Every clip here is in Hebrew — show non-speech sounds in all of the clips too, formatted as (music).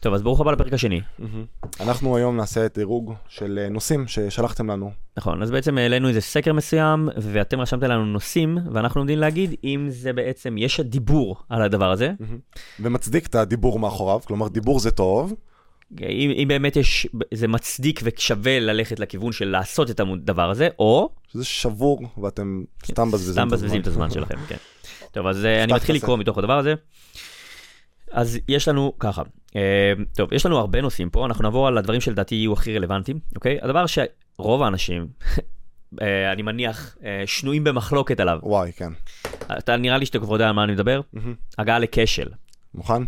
טוב, אז ברוך הבא לפרק השני. אנחנו היום נעשה את דירוג של אה, נושאים ששלחתם לנו. נכון, אז בעצם העלינו איזה סקר מסוים, ואתם רשמתם לנו נושאים, ואנחנו עומדים להגיד אם זה בעצם, יש דיבור על הדבר הזה. ומצדיק את הדיבור מאחוריו, כלומר דיבור זה טוב. אם, אם באמת יש, זה מצדיק ושווה ללכת לכיוון של לעשות את הדבר הזה, או... שזה שבור ואתם סתם מבזבזים סתם מבזבזים את הזמן שלכם, כן. טוב, אז אה, אני מתחיל לקרוא מתוך הדבר הזה. אז יש לנו ככה, אה, טוב, יש לנו הרבה נושאים פה, אנחנו נעבור על הדברים שלדעתי יהיו הכי רלוונטיים, אוקיי? הדבר שרוב האנשים, (laughs) אה, אני מניח, אה, שנויים במחלוקת עליו. וואי, כן. אתה נראה לי שאתה כבר יודע על מה אני מדבר? הגעה לכשל. מוכן?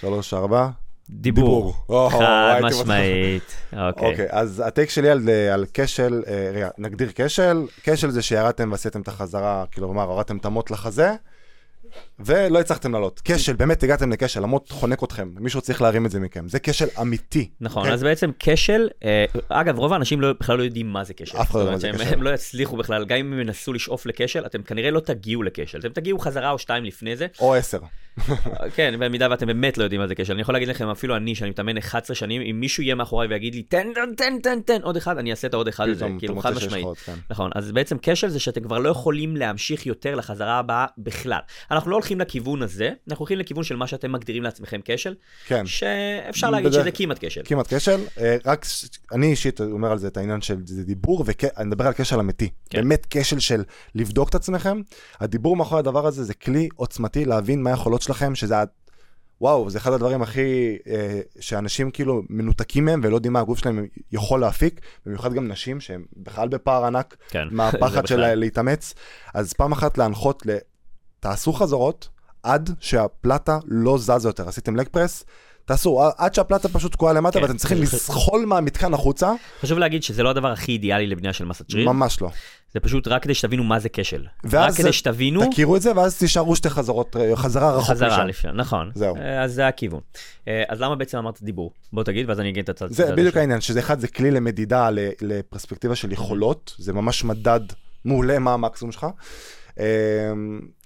שלוש, ארבע. דיבור. חד משמעית. אוקיי. אוקיי, אז הטייק שלי על, על כשל, אה, רגע, נגדיר כשל, כשל זה שירדתם ועשיתם את החזרה, כלומר, הורדתם את המוט לחזה, ולא הצלחתם לעלות. כשל, באמת הגעתם לכשל, המוט חונק אתכם, מישהו צריך להרים את זה מכם, זה כשל אמיתי. נכון, כן? אז בעצם כשל, אה, אגב, רוב האנשים לא, בכלל לא יודעים מה זה כשל. אף אחד לא יודע מה זה כשל. הם לא יצליחו בכלל, גם אם הם ינסו לשאוף לכשל, אתם כנראה לא תגיעו לכשל. אתם תגיעו חזרה או שתיים לפני זה. או עשר. כן, במידה ואתם באמת לא יודעים מה זה כשל. אני יכול להגיד לכם, אפילו אני, שאני מתאמן 11 שנים, אם מישהו יהיה מאחוריי ויגיד לי, תן, תן, תן, תן, תן, עוד אחד, אני אעשה את העוד אחד הזה, כאילו, חד משמעית. כן. נכון, אז בעצם כשל זה שאתם כבר לא יכולים להמשיך יותר לחזרה הבאה בכלל. אנחנו לא הולכים לכיוון הזה, אנחנו הולכים לכיוון של מה שאתם מגדירים לעצמכם כשל, כן. שאפשר להגיד בדרך- שזה כמעט כשל. כמעט כשל, אה, רק אני אישית אומר על זה את העניין של דיבור, ואני מדבר על כשל אמיתי. כן. באמת כשל של לבדוק את עצמכם. הדיבור מאחורי הדבר הזה זה כלי עוצמתי להבין מה היכולות שלכם, שזה ה... וואו, זה אחד הדברים הכי, אה, שאנשים כאילו מנותקים מהם ולא יודעים מה הגוף שלהם יכול להפיק, במיוחד גם נשים שהם בכלל בפער ענק כן, מהפחד (laughs) של. להתאמץ. אז פעם אחת להנחות. תעשו חזרות עד שהפלטה לא זזה יותר. עשיתם לג פרס, תעשו עד שהפלטה פשוט תקועה למטה כן. ואתם צריכים לסחול מהמתקן החוצה, חשוב להגיד שזה לא הדבר הכי אידיאלי לבנייה של מסת שריר, ממש לא. זה פשוט רק כדי שתבינו מה זה כשל. רק כדי שתבינו, תכירו את זה ואז תישארו שתי חזרות, אה, חזרה רחוק חזרה משם. לפני, נכון. זהו. אה, אז זה הכיוון. אה, אז למה בעצם אמרת דיבור? בוא תגיד, ואז אני אגיד את הצד. זה בדיוק. העניין, שזה אחד, זה כלי למדידה, לפרספקטיבה של יכולות, זה ממש מדד מעולה מה המקסימום שלך. אה,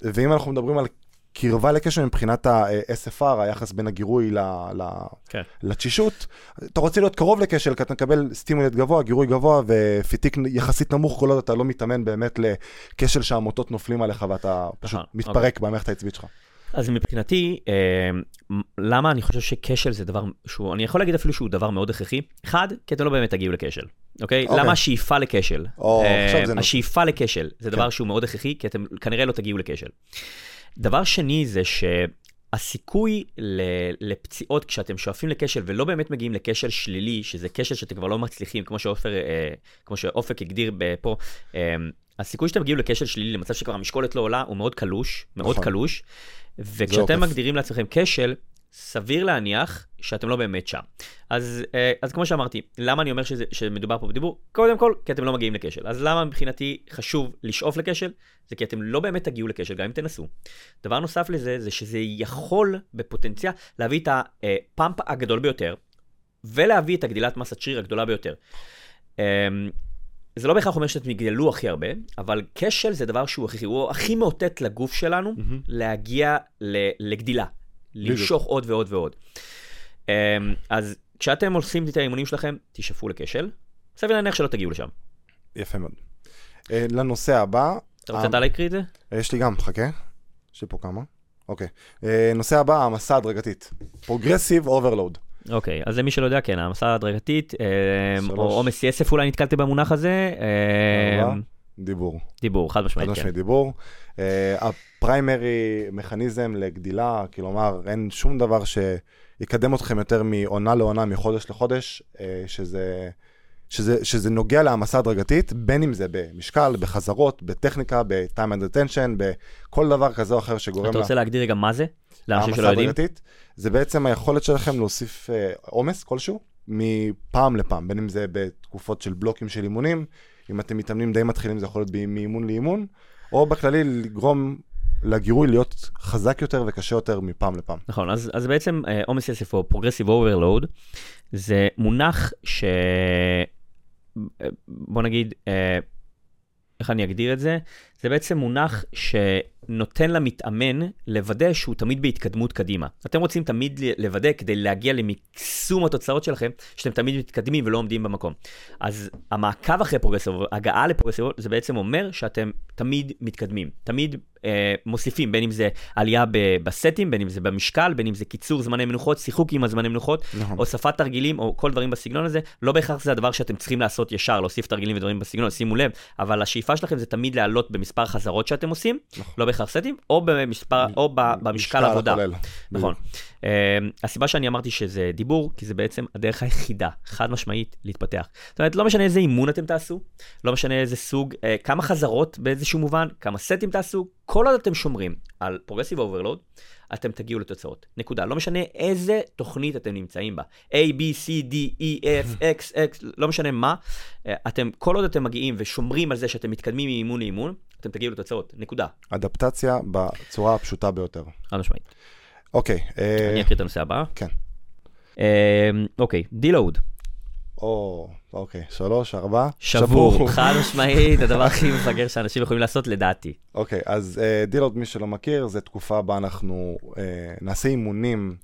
ואם אנחנו מדברים על קרבה לקשר מבחינת ה-SFR, היחס בין הגירוי ל- ל- כן. לתשישות, אתה רוצה להיות קרוב לכשל, כי אתה מקבל סטימולט גבוה, גירוי גבוה ופיתיק יחסית נמוך, כל עוד אתה לא מתאמן באמת לכשל שהמוטות נופלים עליך ואתה פשוט נכון, מתפרק במערכת העצבית שלך. אז מבחינתי, אה, למה אני חושב שכשל זה דבר שהוא, אני יכול להגיד אפילו שהוא דבר מאוד הכרחי. אחד, כי אתם לא באמת תגיעו לכשל, אוקיי? אוקיי. למה השאיפה לכשל? או, אה. השאיפה לכשל זה דבר כן. שהוא מאוד הכרחי, כי אתם כנראה לא תגיעו לכשל. דבר שני זה שהסיכוי לפציעות כשאתם שואפים לכשל ולא באמת מגיעים לכשל שלילי, שזה כשל שאתם כבר לא מצליחים, כמו שעופר, אה, כמו שאופק הגדיר פה, אה, הסיכוי שאתם מגיעים לכשל שלילי, למצב שכבר המשקולת לא עולה, הוא מאוד קלוש, מאוד נכון. קלוש, וכשאתם. מגדירים לעצמכם כשל, סביר להניח שאתם לא באמת שם. אז, אה, אז כמו שאמרתי, למה אני אומר שזה, שמדובר פה בדיבור? קודם כל, כי אתם לא מגיעים לכשל. אז למה מבחינתי חשוב לשאוף לכשל? זה כי אתם לא באמת תגיעו לכשל, גם אם תנסו. דבר נוסף לזה, זה שזה יכול בפוטנציאל להביא את הפאמפ הגדול ביותר, ולהביא את הגדילת מסת שריר הגדולה ביותר. זה לא בהכרח אומר שאתם תגדלו הכי הרבה, אבל כשל זה דבר שהוא הכי, הוא הכי מאותת לגוף שלנו להגיע ל- לגדילה, למשוך עוד ועוד ועוד. אמ, אז כשאתם עושים את האימונים שלכם, תשאפו לכשל. סביר להניח שלא תגיעו לשם. יפה מאוד. אה, לנושא הבא, אתה רוצה אה, אתה להקריא את זה? יש לי גם, חכה. יש לי פה כמה. אוקיי. אה, נושא הבא, העמסה הדרגתית. progressive overload. אוקיי, אז למי שלא יודע, כן, העמסה ההדרגתית, אמ, שלוש. או עומס יסף אולי נתקלתם במונח הזה, ארבע. אמ, דיבור. דיבור, חד חד משמעית, כן. משמעית דיבור. אה, הפריימרי מכניזם לגדילה, כלומר, אין שום דבר שיקדם אתכם יותר מעונה לעונה, מחודש לחודש, אה, שזה... שזה, שזה נוגע להעמסה הדרגתית, בין אם זה במשקל, בחזרות, בטכניקה, ב-time and attention, בכל דבר כזה או אחר שגורם אתה רוצה להגדיר רגע מה זה? לאנשים העמסה שלא יודעים? הדרגתית, זה בעצם היכולת שלכם להוסיף אה, עומס כלשהו מפעם לפעם, בין אם זה בתקופות של בלוקים של אימונים, אם אתם מתאמנים די מתחילים זה יכול להיות מאימון לאימון, או בכללי לגרום לגירוי להיות חזק יותר וקשה יותר מפעם לפעם. נכון, אז, אז בעצם אה, עומס יסף או progressive overload זה מונח ש... בוא נגיד, אה, איך אני אגדיר את זה? זה בעצם מונח נותן למתאמן לוודא שהוא תמיד בהתקדמות קדימה. אתם רוצים תמיד לוודא כדי להגיע למקסום התוצאות שלכם, שאתם תמיד מתקדמים ולא עומדים במקום. אז המעקב אחרי progressive, הגעה ל progressive, זה בעצם אומר שאתם תמיד מתקדמים, תמיד אה, מוסיפים, בין אם זה עלייה ב- בסטים, בין אם זה במשקל, בין אם זה קיצור זמני מנוחות, שיחוק עם הזמני מנוחות, נכון. הוספת תרגילים או כל דברים בסגנון הזה, לא בהכרח זה הדבר שאתם צריכים לעשות ישר, להוסיף תרגילים ודברים בסגנון, שימו לב, אבל השאיפה שלכם זה תמיד לעלות במספר חזרות שאתם עושים, נכון. לא בהכרח סטים, או, במספר, או במשקל עבודה. הכולל. נכון. אה, הסיבה שאני אמרתי שזה דיבור, כי זה בעצם הדרך היחידה, חד משמעית, להתפתח. זאת אומרת, לא משנה איזה אימון אתם תעשו, לא משנה איזה סוג, אה, כמה חזרות באיזשהו מובן, כמה סטים תעשו, כל עוד אתם שומרים על progressive overload, אתם תגיעו לתוצאות. נקודה. לא משנה איזה תוכנית אתם נמצאים בה. A, B, C, D, E, F, (laughs) X, X, לא משנה מה. אה, אתם, כל עוד אתם מגיעים ושומרים על זה שאתם מתקדמים מאימון לאימון, אתם תגיעו לתוצאות. נקודה. אדפטציה בצורה הפשוטה ביותר. חד משמעית. אוקיי. אה, אני אקריא את הנושא הבא. כן. אה, אוקיי, deload. או, אוקיי, שלוש, ארבע. שבור, חד משמעית, הדבר הכי מפגר שאנשים יכולים לעשות לדעתי. אוקיי, אז אה, deload, מי שלא מכיר, זה תקופה בה אנחנו אה, נעשה אימונים,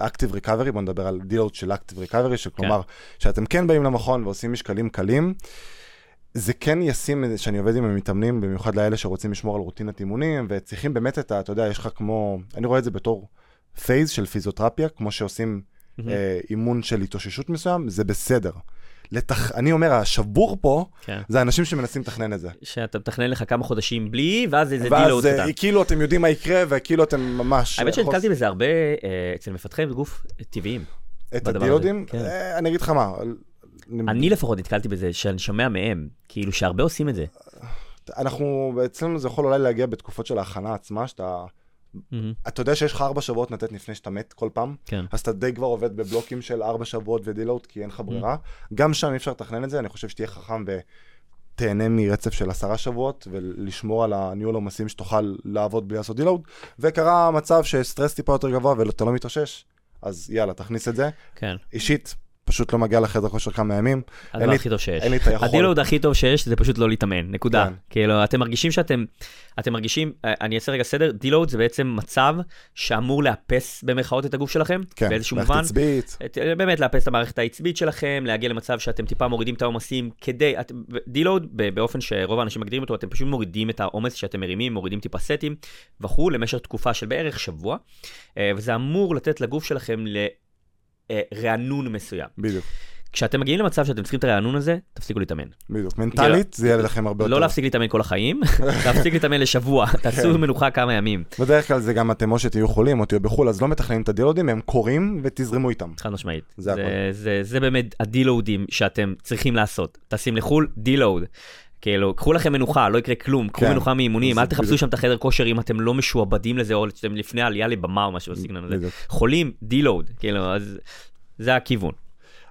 Active Recovery, בוא נדבר על deload של Active Recovery, שכלומר, שאתם כן באים למכון ועושים משקלים קלים. זה כן ישים, שאני עובד עם המתאמנים, במיוחד לאלה שרוצים לשמור על רוטינת אימונים, וצריכים באמת את ה... אתה יודע, יש לך כמו... אני רואה את זה בתור phase של פיזיותרפיה, כמו שעושים מהמם. אה, אימון של התאוששות מסוים, זה בסדר. לתכ... אני אומר, השבור פה, כן. זה אנשים שמנסים לתכנן את זה. שאתה מתכנן לך כמה חודשים בלי, ואז איזה ואז deload אה, קטן. כאילו אתם יודעים מה יקרה, וכאילו אתם ממש... האמת חוס- שנתקלתי בזה הרבה אה, אצל מפתחי גוף טבעיים. את ה deload ים, הזה, כן. אה, אני אגיד לך מה, אני לפחות נתקלתי בזה, שאני שומע מהם, כאילו שהרבה עושים את זה. אנחנו, אצלנו זה יכול אולי להגיע בתקופות של ההכנה עצמה, שאתה, מהמם. אתה יודע שיש לך ארבע שבועות לתת לפני שאתה מת כל פעם, כן. אז אתה די כבר עובד בבלוקים של ארבע שבועות ו deload, כי אין לך ברירה. גם שם אי אפשר לתכנן את זה, אני חושב שתהיה חכם ותהנה מרצף של עשרה שבועות, ולשמור על הניהול עומסים שתוכל לעבוד בלי לעשות deload. וקרה מצב שסטרס טיפה יותר גבוה ואתה לא מתאושש, אז יאללה, תכניס את זה. כן. אישית, פשוט לא מגיע לחדר כושר כמה ימים. הדבר הכי טוב שיש. אין לי את היכולת. הדילוד הכי טוב שיש זה פשוט לא להתאמן, נקודה. כן. כאילו, אתם מרגישים שאתם, אתם מרגישים, אה, אני אעשה רגע סדר, deload זה בעצם מצב שאמור לאפס במרכאות את הגוף שלכם, כן, באיזשהו מובן. עצבית. את- באמת לאפס את המערכת העצבית שלכם, להגיע למצב שאתם טיפה מורידים את העומסים כדי, deload באופן שרוב האנשים מגדירים אותו, אתם פשוט מורידים את העומס שאתם מרימים, מורידים טיפה סטים וכו', למשך תקופה של בערך שבוע, אה, וזה אמור לתת לגוף שלכם לרענון מסוים. בדיוק, כשאתם מגיעים למצב שאתם צריכים את הרענון הזה, תפסיקו להתאמן. בדיוק. מנטלית זה יהיה לכם הרבה יותר. לא להפסיק להתאמן כל החיים, (laughs) להפסיק להתאמן לשבוע, תעשו מנוחה כמה ימים, בדרך כלל זה גם אתם או שתהיו חולים או תהיו בחו"ל, אז לא מתכננים את ה deload ים, הם קורים ותזרמו איתם. חד משמעית. זה הכל. זה, באמת ה deload ים שאתם צריכים לעשות. טסים לחו"ל, deload. כאילו, קחו לכם מנוחה, לא יקרה כלום, קחו כן. מנוחה מאימונים, אל תחפשו. שם את החדר כושר אם אתם לא משועבדים לזה, או שאתם לפני העלייה לבמה או משהו בסגנון הזה. חולים, deload, כאילו, אז זה הכיוון.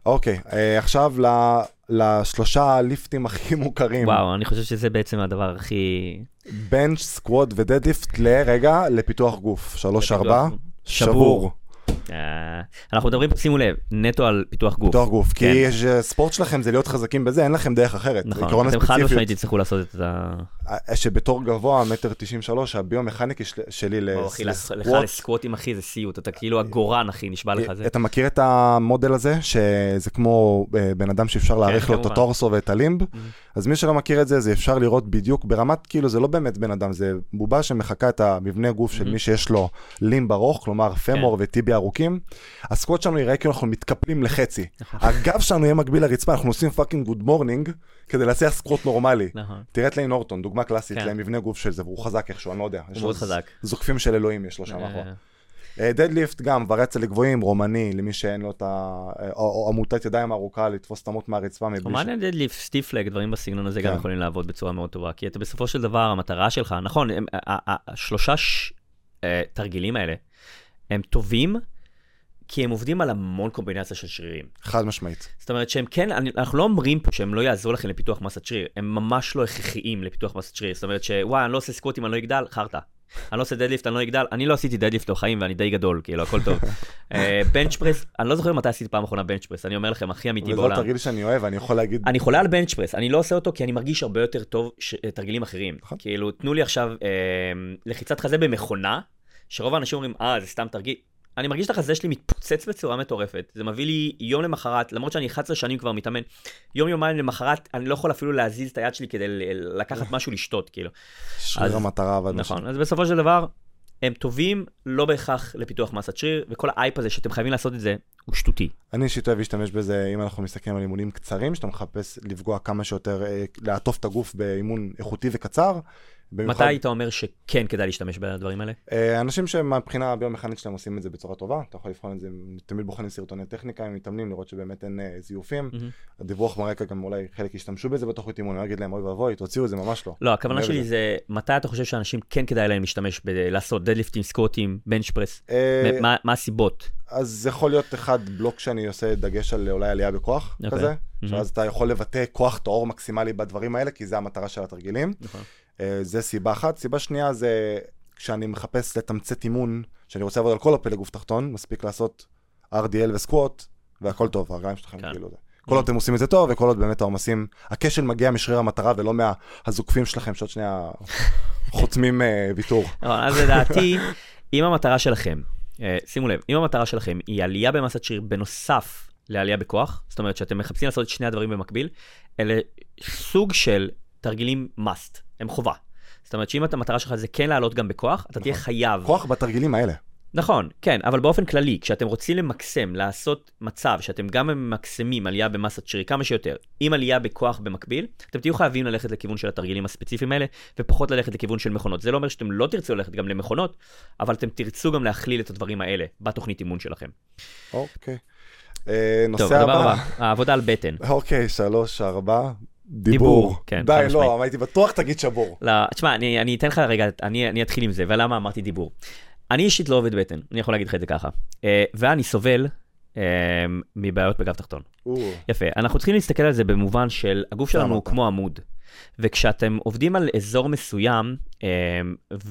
אוקיי, אה, עכשיו ל- לשלושה lift ים הכי מוכרים. וואו, אני חושב שזה בעצם הדבר הכי... bench, squat ו deadlift לרגע, לפיתוח גוף. שלוש לפיתוח ארבע, גוף. שבור. אה, אנחנו מדברים, שימו לב, נטו על פיתוח גוף. פיתוח גוף. כי כן. יש, אה, ספורט שלכם זה להיות חזקים בזה, אין לכם דרך אחרת. נכון, אתם חד. משמעית תצטרכו לעשות את ה... אה, שבתור גבוה, מטר תשעים ושלוש, הביומכניקי של- שלי או, אחי, לס- לך לסקווטים, אחי, זה סיוט, אתה כאילו הגורן, אחי, נשבע לך זה. אתה מכיר את המודל הזה, שזה כמו בן אדם שאפשר להעריך לו את. הטורסו ואת הלימב? אז מי שלא מכיר את זה, זה אפשר לראות בדיוק ברמת, כאילו זה לא באמת בן אדם, זה בובה שמחקה את המבנה גוף של. מי שיש לו לימב ארוך, כלומר פמור וטיבי ארוכים. ה squat שלנו יראה כאילו אנחנו מתקפלים לחצי. נכון. הגב שלנו יהיה מקביל לרצפה, אנחנו עושים fucking good morning כדי להצליח squat נורמלי. נכון. תראה את ליין נורטון, דוגמה קלאסית כן. למבנה גוף של זה, והוא חזק איכשהו, אני לא יודע. לו מאוד חזק. זוקפים של אלוהים יש לו שם אה, אחורה. deadlift גם, ורצה לגבוהים, רומני, למי שאין לו את ה... או, או מוטת ידיים ארוכה, לתפוס את המוט מהרצפה מבלי ש... אומן deadlift, stiff leg, דברים בסגנון הזה גם כן. יכולים לעבוד בצורה מאוד טובה, כי אתה בסופו של דבר, המטרה שלך, נכון, הם- ה- ה- ה- השלושה ש- אה, תרגילים האלה, הם טובים, כי הם עובדים על המון קומבינציה של שרירים. חד משמעית. זאת אומרת שהם כן, אני, אנחנו לא אומרים פה שהם לא יעזרו לכם לפיתוח מסת שריר, הם ממש לא הכרחיים לפיתוח מסת שריר. זאת אומרת שוואי, אני לא עושה סקווטים, אני לא אגדל, חרטא. אני לא עושה deadlift, אני לא אגדל, אני לא עשיתי deadlift בחיים ואני די גדול, כאילו, הכל טוב. bench press, אני לא זוכר מתי עשיתי פעם אחרונה bench press, אני אומר לכם, הכי אמיתי וזה בעולם. תרגיל שאני אוהב, אני יכול להגיד, אני חולה על bench press, אני לא עושה אותו כי אני מרגיש הרבה יותר טוב ש... תרגילים אחרים. נכון. כאילו, תנו לי עכשיו אה, לחיצת חזה במכונה, שרוב האנשים אומרים, אה, זה סתם תרגיל. אני מרגיש את החזה שלי מתפוצץ בצורה מטורפת. זה מביא לי יום למחרת, למרות שאני 11 שנים כבר מתאמן, יום יומיים למחרת, אני לא יכול אפילו להזיז את היד שלי כדי לקחת משהו לשתות, כאילו. שריר המטרה, נכון, אז בסופו של דבר, הם טובים לא בהכרח לפיתוח מסת שריר, וכל האייפ הזה שאתם חייבים לעשות את זה, הוא שטותי. אני אישית אוהב להשתמש בזה, אם אנחנו מסתכלים על אימונים קצרים, שאתה מחפש לפגוע כמה שיותר, אה, לעטוף את הגוף באימון איכותי וקצר. במיוחד- מתי היית אומר שכן כדאי להשתמש בדברים האלה? אה, אנשים שמבחינה הביומכנית שלהם עושים את זה בצורה טובה, אתה יכול לבחון את זה, תמיד בוחנים סרטוני טכניקה, הם מתאמנים, לראות שבאמת אין אה, זיופים. מהמם. הדיווח ברקע גם אולי חלק ישתמשו בזה בתוכנית אימון, אני אגיד להם אוי ואבוי, תוציאו את זה, ממש לא. לא, הכוונה שלי את זה, מתי אתה חושב שאנשים כן כדאי להם להשתמש בלעשות דדליפטים, סקוטים, בנץ' פרס? אה, מה- מה הסיבות? אז זה יכול להיות אחד בלוק שאני עושה דגש על אולי עלייה בכוח אוקיי. כזה, מהמם. שאז אתה יכול לבטא כוח טהור מקסימלי בדברים האלה, כי זה המטרה של התרגילים. נכון. אה, זה סיבה אחת. סיבה שנייה זה כשאני מחפש לתמצת אימון, שאני רוצה לעבוד על כל הפלג גוף תחתון, מספיק לעשות RDL וסקווט, והכל טוב, הרגליים שלכם כן. כאילו זה. כל עוד אתם עושים את זה טוב, וכל עוד באמת העומסים, הכשל מגיע משריר המטרה ולא מהזוקפים שלכם, שעוד שנייה (laughs) חותמים אה, ויתור. נכון, אז לדעתי, אם המטרה שלכם, אה, שימו לב, אם המטרה שלכם היא עלייה במסת שריר בנוסף לעלייה בכוח, זאת אומרת שאתם מחפשים לעשות את שני הדברים במקביל, אלה סוג של תרגילים must, הם חובה. זאת אומרת שאם המטרה שלך זה כן לעלות גם בכוח, אתה תהיה נכון. חייב. כוח בתרגילים האלה. נכון, כן, אבל באופן כללי, כשאתם רוצים למקסם, לעשות מצב שאתם גם ממקסמים עלייה במסת שריר כמה שיותר, עם עלייה בכוח במקביל, אתם תהיו חייבים ללכת לכיוון של התרגילים הספציפיים האלה, ופחות ללכת לכיוון של מכונות. זה לא אומר שאתם לא תרצו ללכת גם למכונות, אבל אתם תרצו גם להכליל את הדברים האלה בתוכנית אימון שלכם. אוקיי. אה, טוב, נושא הבא. הבא, העבודה על בטן. אוקיי, שלוש, ארבע. דיבור. כן, די. לא, הייתי בטוח תגיד שבור. לא, תשמע, אני, אני אתן לך רגע, אני, אני אתחיל עם זה, ולמה אמרתי דיבור. אני אישית לא עובד בטן, אני יכול להגיד לך את זה ככה. אה, ואני סובל אה, מבעיות בגב תחתון. יפה, אנחנו צריכים להסתכל על זה במובן של הגוף שלנו הוא. כמו עמוד. וכשאתם עובדים על אזור מסוים אה,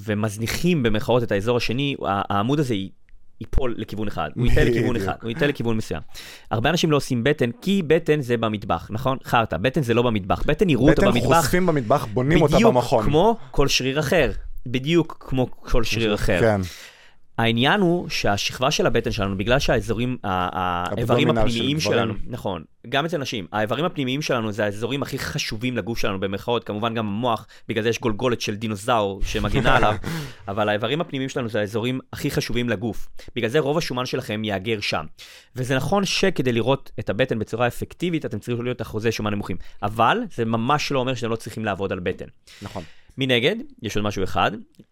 ומזניחים במרכאות את האזור השני, העמוד הזה י- ייפול לכיוון אחד, הוא ייתן לכיוון בדיוק. אחד, הוא ייתן לכיוון מסוים. הרבה אנשים לא עושים בטן, כי בטן זה במטבח, נכון? חרטא, בטן זה לא במטבח, בטן יראו אותה בטן במטבח חושפים במטבח, בונים אותה בדיוק במכון. כמו כל שריר אחר, בדיוק כמו כל שריר אחר. כן, העניין הוא שהשכבה של הבטן שלנו, בגלל שהאזורים, האיברים של הפנימיים גברים. שלנו, נכון, גם אצל נשים, האיברים הפנימיים שלנו זה האזורים הכי חשובים לגוף שלנו במרכאות, כמובן גם המוח, בגלל זה יש גולגולת של דינוזאור שמגינה (laughs) עליו, אבל האיברים הפנימיים שלנו זה האזורים הכי חשובים לגוף. בגלל זה רוב השומן שלכם יהגר שם. וזה נכון שכדי לראות את הבטן בצורה אפקטיבית, אתם צריכים להיות אחוזי שומן נמוכים. אבל זה ממש לא אומר שאתם לא צריכים לעבוד על בטן. נכון. מנגד, יש עוד משהו אחד,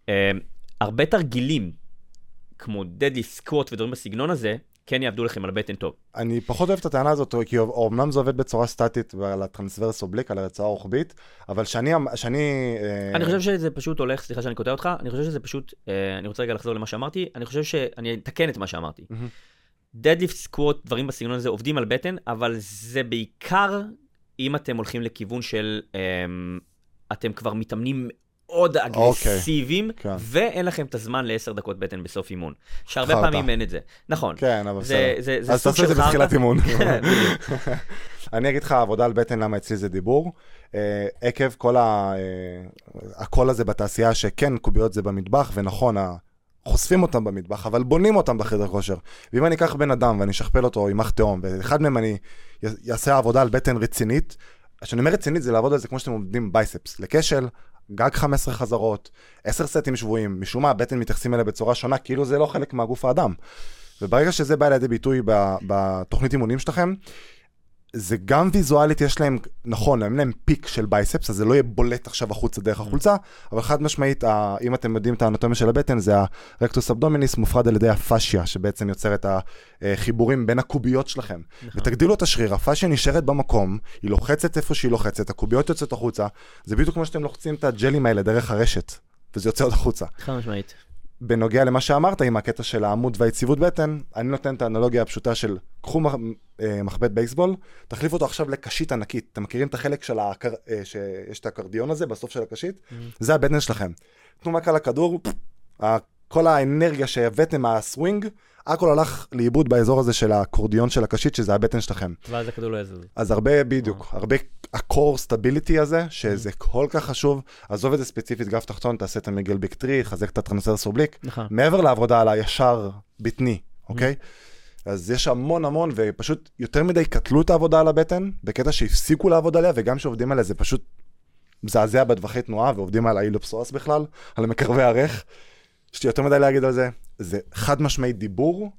אה, הרבה תרגילים, כמו דדלי סקוט ודברים בסגנון הזה, כן יעבדו לכם על בטן טוב. אני פחות אוהב את הטענה הזאת, כי אומנם זה עובד בצורה סטטית ועל הטרנסברס אובליק, על הרצועה הרוחבית, אבל שאני... שאני אה, אני חושב שזה פשוט הולך, סליחה שאני קוטע אותך, אני חושב שזה פשוט, אה, אני רוצה רגע לחזור למה שאמרתי, אני חושב שאני אתקן את מה שאמרתי. דדליפט סקוט, דברים בסגנון הזה עובדים על בטן, אבל זה בעיקר אם אתם הולכים לכיוון של, אה, אתם כבר מתאמנים מאוד אגרסיביים, כן. ואין לכם את הזמן לעשר דקות בטן בסוף אימון. שהרבה חרטא. פעמים אין את זה. נכון. כן, אבל זה, בסדר. זה, זה אז סוג תעשה את זה בתחילת. אימון. (laughs) כן. (laughs) אני אגיד לך, עבודה על בטן, למה אצלי זה דיבור. אה, עקב כל ה... אה, הקול הזה בתעשייה, שכן, קוביות זה במטבח, ונכון, ה- חושפים אותם במטבח, אבל בונים אותם בחדר כושר. ואם אני אקח בן אדם ואני אשכפל אותו עם אח תהום, ואחד מהם אני אעשה עבודה על בטן רצינית, כשאני אומר רצינית זה לעבוד על זה כמו שאתם עובדים בייספס, לכשל, גג 15 חזרות, 10 סטים שבויים, משום מה הבטן מתייחסים אליה בצורה שונה, כאילו זה לא חלק מהגוף האדם. וברגע שזה בא לידי ביטוי בתוכנית אימונים שלכם, זה גם ויזואלית, יש להם, נכון, אין להם פיק של בייספס, אז זה לא יהיה בולט עכשיו החוצה דרך החולצה, אבל חד משמעית, אם אתם יודעים את האנטומיה של הבטן, זה הרקטוס אבדומיניס מופרד על ידי הפאשיה, שבעצם יוצר את החיבורים בין הקוביות שלכם. נכון. ותגדילו את השריר, הפאשיה נשארת במקום, היא לוחצת איפה שהיא לוחצת, הקוביות יוצאות החוצה, זה בדיוק כמו שאתם לוחצים את הג'לים האלה דרך הרשת, וזה יוצא עוד החוצה. חד משמעית. בנוגע למה שאמרת עם הקטע של העמוד והיציבות בטן, אני נותן את האנלוגיה הפשוטה של קחו מח- אה, מחבט בייסבול, תחליפו אותו עכשיו לקשית ענקית. אתם מכירים את החלק של הקר... אה, שיש את הקרדיון הזה בסוף של הקשית? זה הבטן שלכם. תנו מכה לכדור, ה- כל האנרגיה שהבאתם מהסווינג, הכל הלך לאיבוד באזור הזה של האקורדיון של הקשית, שזה הבטן שלכם. ואז הכדור לא יזוז. אז הרבה, בדיוק, הרבה ה-core stability הזה, שזה כל כך חשוב, עזוב את זה ספציפית גב תחתון, תעשה את המיגל ביק טרי, חזק את הטרנסרס אובליק, נכון. מעבר לעבודה על הישר בטני, אוקיי? אז יש המון המון, ופשוט יותר מדי קטלו את העבודה על הבטן, בקטע שהפסיקו לעבוד עליה, וגם כשעובדים עליה זה פשוט מזעזע בטווחי תנועה, ועובדים על האילופסוס בכלל, על מקרבי הרך. יש לי יותר מדי להגיד על זה, זה חד משמעי דיבור,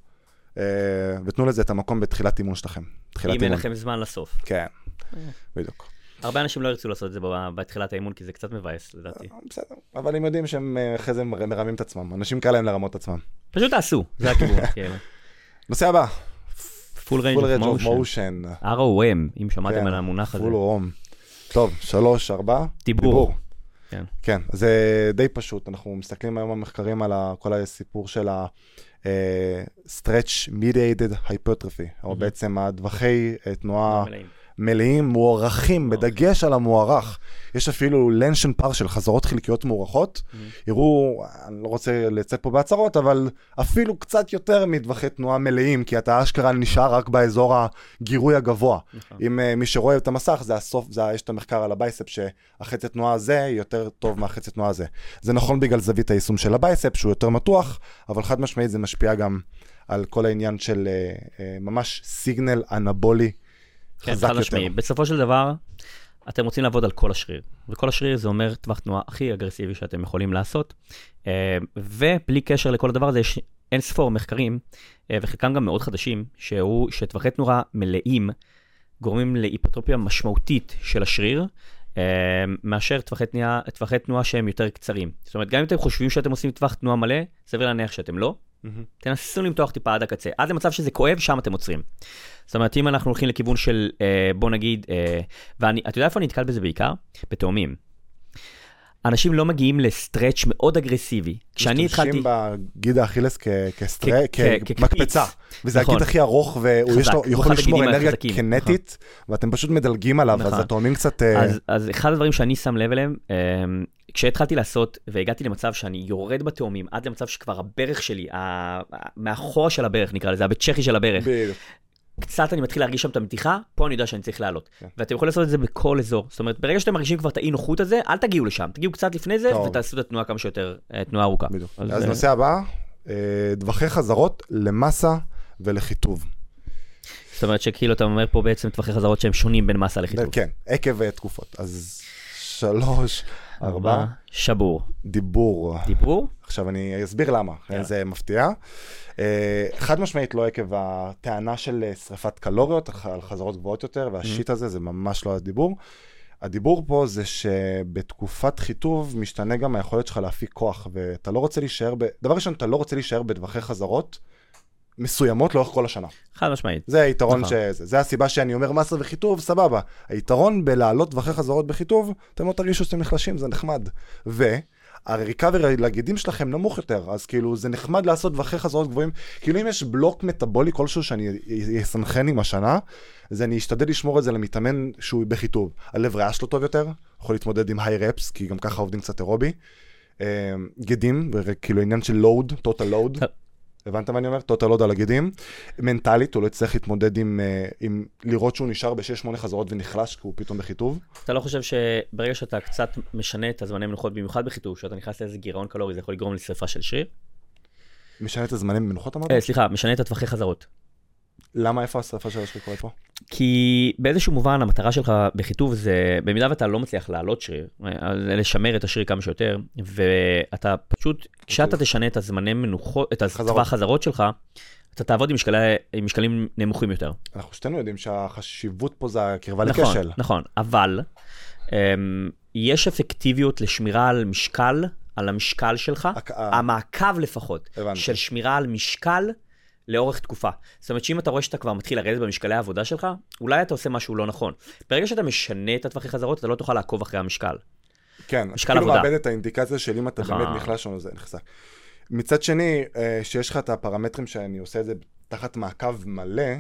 אה, ותנו לזה את המקום בתחילת אימון שלכם. תחילת אם אין אימון. לכם זמן לסוף. כן, בדיוק. הרבה אנשים לא ירצו לעשות את זה בתחילת האימון, כי זה קצת מבאס, לדעתי. בסדר, אבל הם יודעים שהם אה, אחרי זה מר- מרמים את עצמם, אנשים קל להם לרמות את עצמם. פשוט תעשו, זה הכיוון. (laughs) כאילו. נושא הבא, of of motion. motion. ROM, אם שמעתם כן, על המונח הזה. full רום. טוב, שלוש, ארבע. דיבור. כן. כן, זה די פשוט, אנחנו מסתכלים היום במחקרים על ה- כל הסיפור של ה-stretch mediated hypertrophy, או. בעצם הטווחי אה, תנועה מלאים. מלאים, מוערכים. בדגש על המוערך. יש אפילו לנשן פאר של חזרות חלקיות מוערכות. יראו, אני לא רוצה לצאת פה בהצהרות, אבל אפילו קצת יותר מטווחי תנועה מלאים, כי אתה אשכרה נשאר רק באזור הגירוי הגבוה. נכון. אם uh, מי שרואה את המסך, זה הסוף, זה, יש את המחקר על הבייספ, שהחצי תנועה הזה יותר טוב מהחצי תנועה הזה. זה נכון בגלל זווית היישום של ה bicep, שהוא יותר מתוח, אבל חד משמעית זה משפיע גם על כל העניין של uh, uh, ממש signal אנבולי כן, חזק יותר. משמעי. בסופו של דבר, אתם רוצים לעבוד על כל השריר. וכל השריר זה אומר טווח תנועה הכי אגרסיבי שאתם יכולים לעשות. אה, ובלי קשר לכל הדבר הזה, יש אין ספור מחקרים, אה, וחלקם גם מאוד חדשים, שהוא שטווחי תנועה מלאים גורמים להיפרטרופיה משמעותית של השריר. אה, מאשר טווחי תנועה, טווחי תנועה שהם יותר קצרים. זאת אומרת, גם אם אתם חושבים שאתם עושים טווח תנועה מלא, סביר להניח שאתם לא. מהמם. תנסו למתוח טיפה עד הקצה, עד למצב שזה כואב, שם אתם עוצרים. זאת אומרת, אם אנחנו הולכים לכיוון של, אה, בוא נגיד, אה, ואני, אתה יודע איפה אני נתקל בזה בעיקר? בתאומים. אנשים לא מגיעים לסטרץ' מאוד אגרסיבי. כשאני התחלתי... משתמשים בגיד האכילס כמקפצה. וזה נכון. הגיד הכי ארוך, והוא יכול לשמור אנרגיה החזקים. קינטית, ואתם פשוט מדלגים עליו, אז נכון. התאומים קצת... אה, אז, אחד הדברים שאני שם לב אליהם, אה, כשהתחלתי לעשות והגעתי למצב שאני יורד בתאומים, עד למצב שכבר הברך שלי, מאחורה של הברך נקרא לזה, הבצ'כי של הברך. קצת אני מתחיל להרגיש שם את המתיחה, פה אני יודע שאני צריך לעלות. כן. ואתם יכולים לעשות את זה בכל אזור. זאת אומרת, ברגע שאתם מרגישים כבר את האי נוחות הזה, אל תגיעו לשם, תגיעו קצת לפני זה, טוב. ותעשו את התנועה כמה שיותר, אה, תנועה ארוכה. בדיוק. אז, אז אה, נושא הבא, אה, טווחי חזרות למסה ולחיטוב. זאת אומרת שכאילו אתה אומר פה בעצם טווחי חזרות שהם שונים בין מסה לחיתוך. כן, עקב אה, תקופות. אז שלוש, ארבע, שבור. דיבור. דיבור? עכשיו אני אסביר למה, יאללה. זה מפתיע. אה, חד משמעית לא עקב הטענה של אה, שריפת קלוריות על חזרות גבוהות יותר, והשיט הזה זה ממש לא הדיבור. הדיבור פה זה שבתקופת חיטוב משתנה גם היכולת שלך להפיק כוח, ואתה לא רוצה להישאר, ב... דבר ראשון, אתה לא רוצה להישאר בטווחי חזרות מסוימות לאורך כל השנה. חד משמעית. זה היתרון נכון. שזה, זה הסיבה שאני אומר מסה וחיטוב, סבבה. היתרון בלהעלות טווחי חזרות בחיטוב, אתם לא תרגישו שאתם נחלשים, זה נחמד. והריקאברי לגידים שלכם נמוך יותר, אז כאילו זה נחמד לעשות טווחי חזרות גבוהים. כאילו אם יש בלוק מטאבולי כלשהו שאני אסנכרן עם השנה, אז אני אשתדל לשמור את זה למתאמן שהוא בחיטוב. הלב ריאה שלו טוב יותר, יכול להתמודד עם היי רפס, כי גם ככה עובדים קצת אירובי. אה, גדים, כאילו עניין של לואוד, total load. הבנת מה אני אומר? total load על הגידים. מנטלית, הוא לא יצטרך להתמודד עם, אה, עם לראות שהוא נשאר ב-6-8 חזרות ונחלש, כי הוא פתאום בחיטוב. אתה לא חושב שברגע שאתה קצת משנה את הזמני מנוחות, במיוחד בחיתוך, שאתה נכנס לאיזה גירעון קלורי, זה יכול לגרום לשרפה של שריר? משנה את הזמנים במנוחות אמרת? אה, סליחה, משנה את הטווחי חזרות. למה, איפה השרפה של השריר קורה פה? כי באיזשהו מובן המטרה שלך בחיטוב זה, במידה ואתה לא מצליח להעלות שריר, אז לשמר את השריר כמה שיותר, ואתה פשוט, כשאתה תשנה את הזמני מנוחות, את חזרות. הטווח חזרות שלך, אתה תעבוד עם, משקלי, עם משקלים נמוכים יותר. אנחנו שתינו יודעים שהחשיבות פה זה הקרבה נכון, לכשל. נכון, אבל um, יש אפקטיביות לשמירה על משקל, על המשקל שלך, הק- המעקב לפחות, הבנתי. של שמירה על משקל לאורך תקופה. זאת אומרת שאם אתה רואה שאתה כבר מתחיל לרדת במשקלי העבודה שלך, אולי אתה עושה משהו לא נכון. ברגע שאתה משנה את הטווחי חזרות, אתה לא תוכל לעקוב אחרי המשקל. כן, משקל כאילו עבודה. מאבד את האינדיקציה של אם אתה נכון. באמת נחלש או זה נחזק. מצד שני, אה, שיש לך את הפרמטרים שאני עושה את זה תחת מעקב מלא,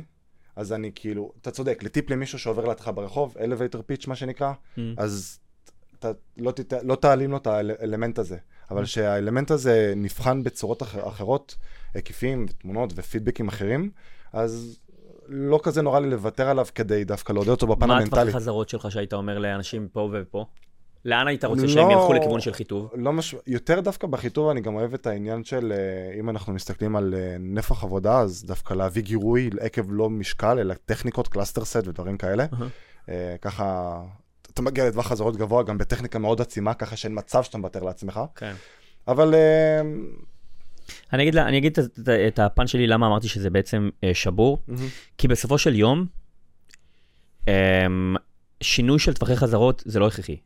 אז אני כאילו, אתה צודק, לטיפ למישהו שעובר לידך ברחוב, elevator pitch מה שנקרא, Mm. אז אתה לא, תת, לא תעלים לו את האלמנט הזה, אבל שהאלמנט הזה נבחן בצורות אחר, אחרות, היקפים, תמונות ופידבקים אחרים, אז לא כזה נורא לי לוותר עליו כדי דווקא לעודד אותו בפן מה המנטלי. הטווח החזרות שלך שהיית אומר לאנשים פה ופה? לאן היית רוצה לא- שהם ילכו לכיוון של חיטוב? לא מש... יותר דווקא בחיטוב אני גם אוהב את העניין של, אה, אם אנחנו מסתכלים על אה, נפח עבודה, אז דווקא להביא גירוי עקב לא משקל, אלא טכניקות, cluster set ודברים כאלה. אה, ככה, אתה מגיע לטווח חזרות גבוה, גם בטכניקה מאוד עצימה, ככה שאין מצב שאתה מוותר לעצמך. כן. אבל אה, אני אגיד, לה- אני אגיד את, את, את הפן שלי למה אמרתי שזה בעצם אה, שבור, כי בסופו של יום, אה, שינוי של טווחי חזרות זה לא הכרחי.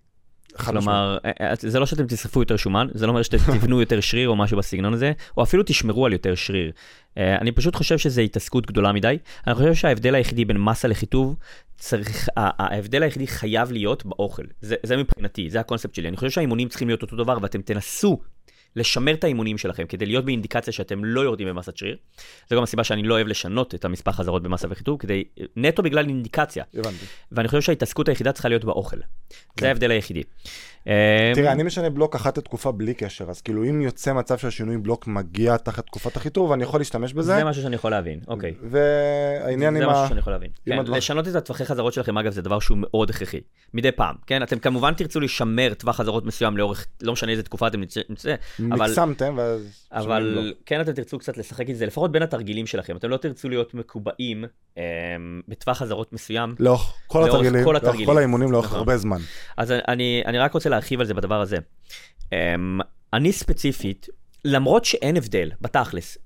כלומר, אה, אה, זה לא שאתם תספו יותר שומן, זה לא אומר שאתם תבנו יותר שריר או משהו בסגנון הזה, או אפילו תשמרו על יותר שריר. אה, אני פשוט חושב שזו התעסקות גדולה מדי. אני חושב שההבדל היחידי בין מסה לחיטוב, צריך, ההבדל היחידי חייב להיות באוכל. זה, זה מבחינתי, זה הקונספט שלי. אני חושב שהאימונים צריכים להיות אותו דבר, ואתם תנסו לשמר את האימונים שלכם כדי להיות באינדיקציה שאתם לא יורדים במסת שריר. זו גם הסיבה שאני לא אוהב לשנות את המספר חזרות במסה וחיטוב, כדי, נטו בגלל אינדיקציה. הבנתי. ואני חושב שההתעסקות היחידה צריכה להיות באוכל. כן. זה ההבדל היחידי. אה, תראה, אני משנה בלוק אחת לתקופה בלי קשר, אז כאילו אם יוצא מצב שהשינוי בלוק מגיע תחת תקופת החיטוב, אני יכול להשתמש בזה. זה משהו שאני יכול להבין, אוקיי. והעניין זה עם משהו ה... שאני יכול להבין. כן, לשנות את הטווחי חזרות שלכם, אגב, זה דבר שהוא מאוד הכרחי. מדי פעם, כן? אתם כמובן תרצו לשמר טווח חזרות מסוים לאורך, לא משנה איזה תקופה אתם נצא, אבל, מקסמתם, ואז... אבל. כן אתם תרצו קצת לשחק עם זה, לפחות בין התרגילים שלכם. אתם לא תרצו להיות מקובעים אה, בטווח חזרות מסוים. לאורך כל התרגילים, כל האימונים לאורך נכון. הרבה זמן. אז אני, אני רק רוצה להרחיב על זה בדבר הזה. Um, אני ספציפית, למרות שאין הבדל, בתכלס,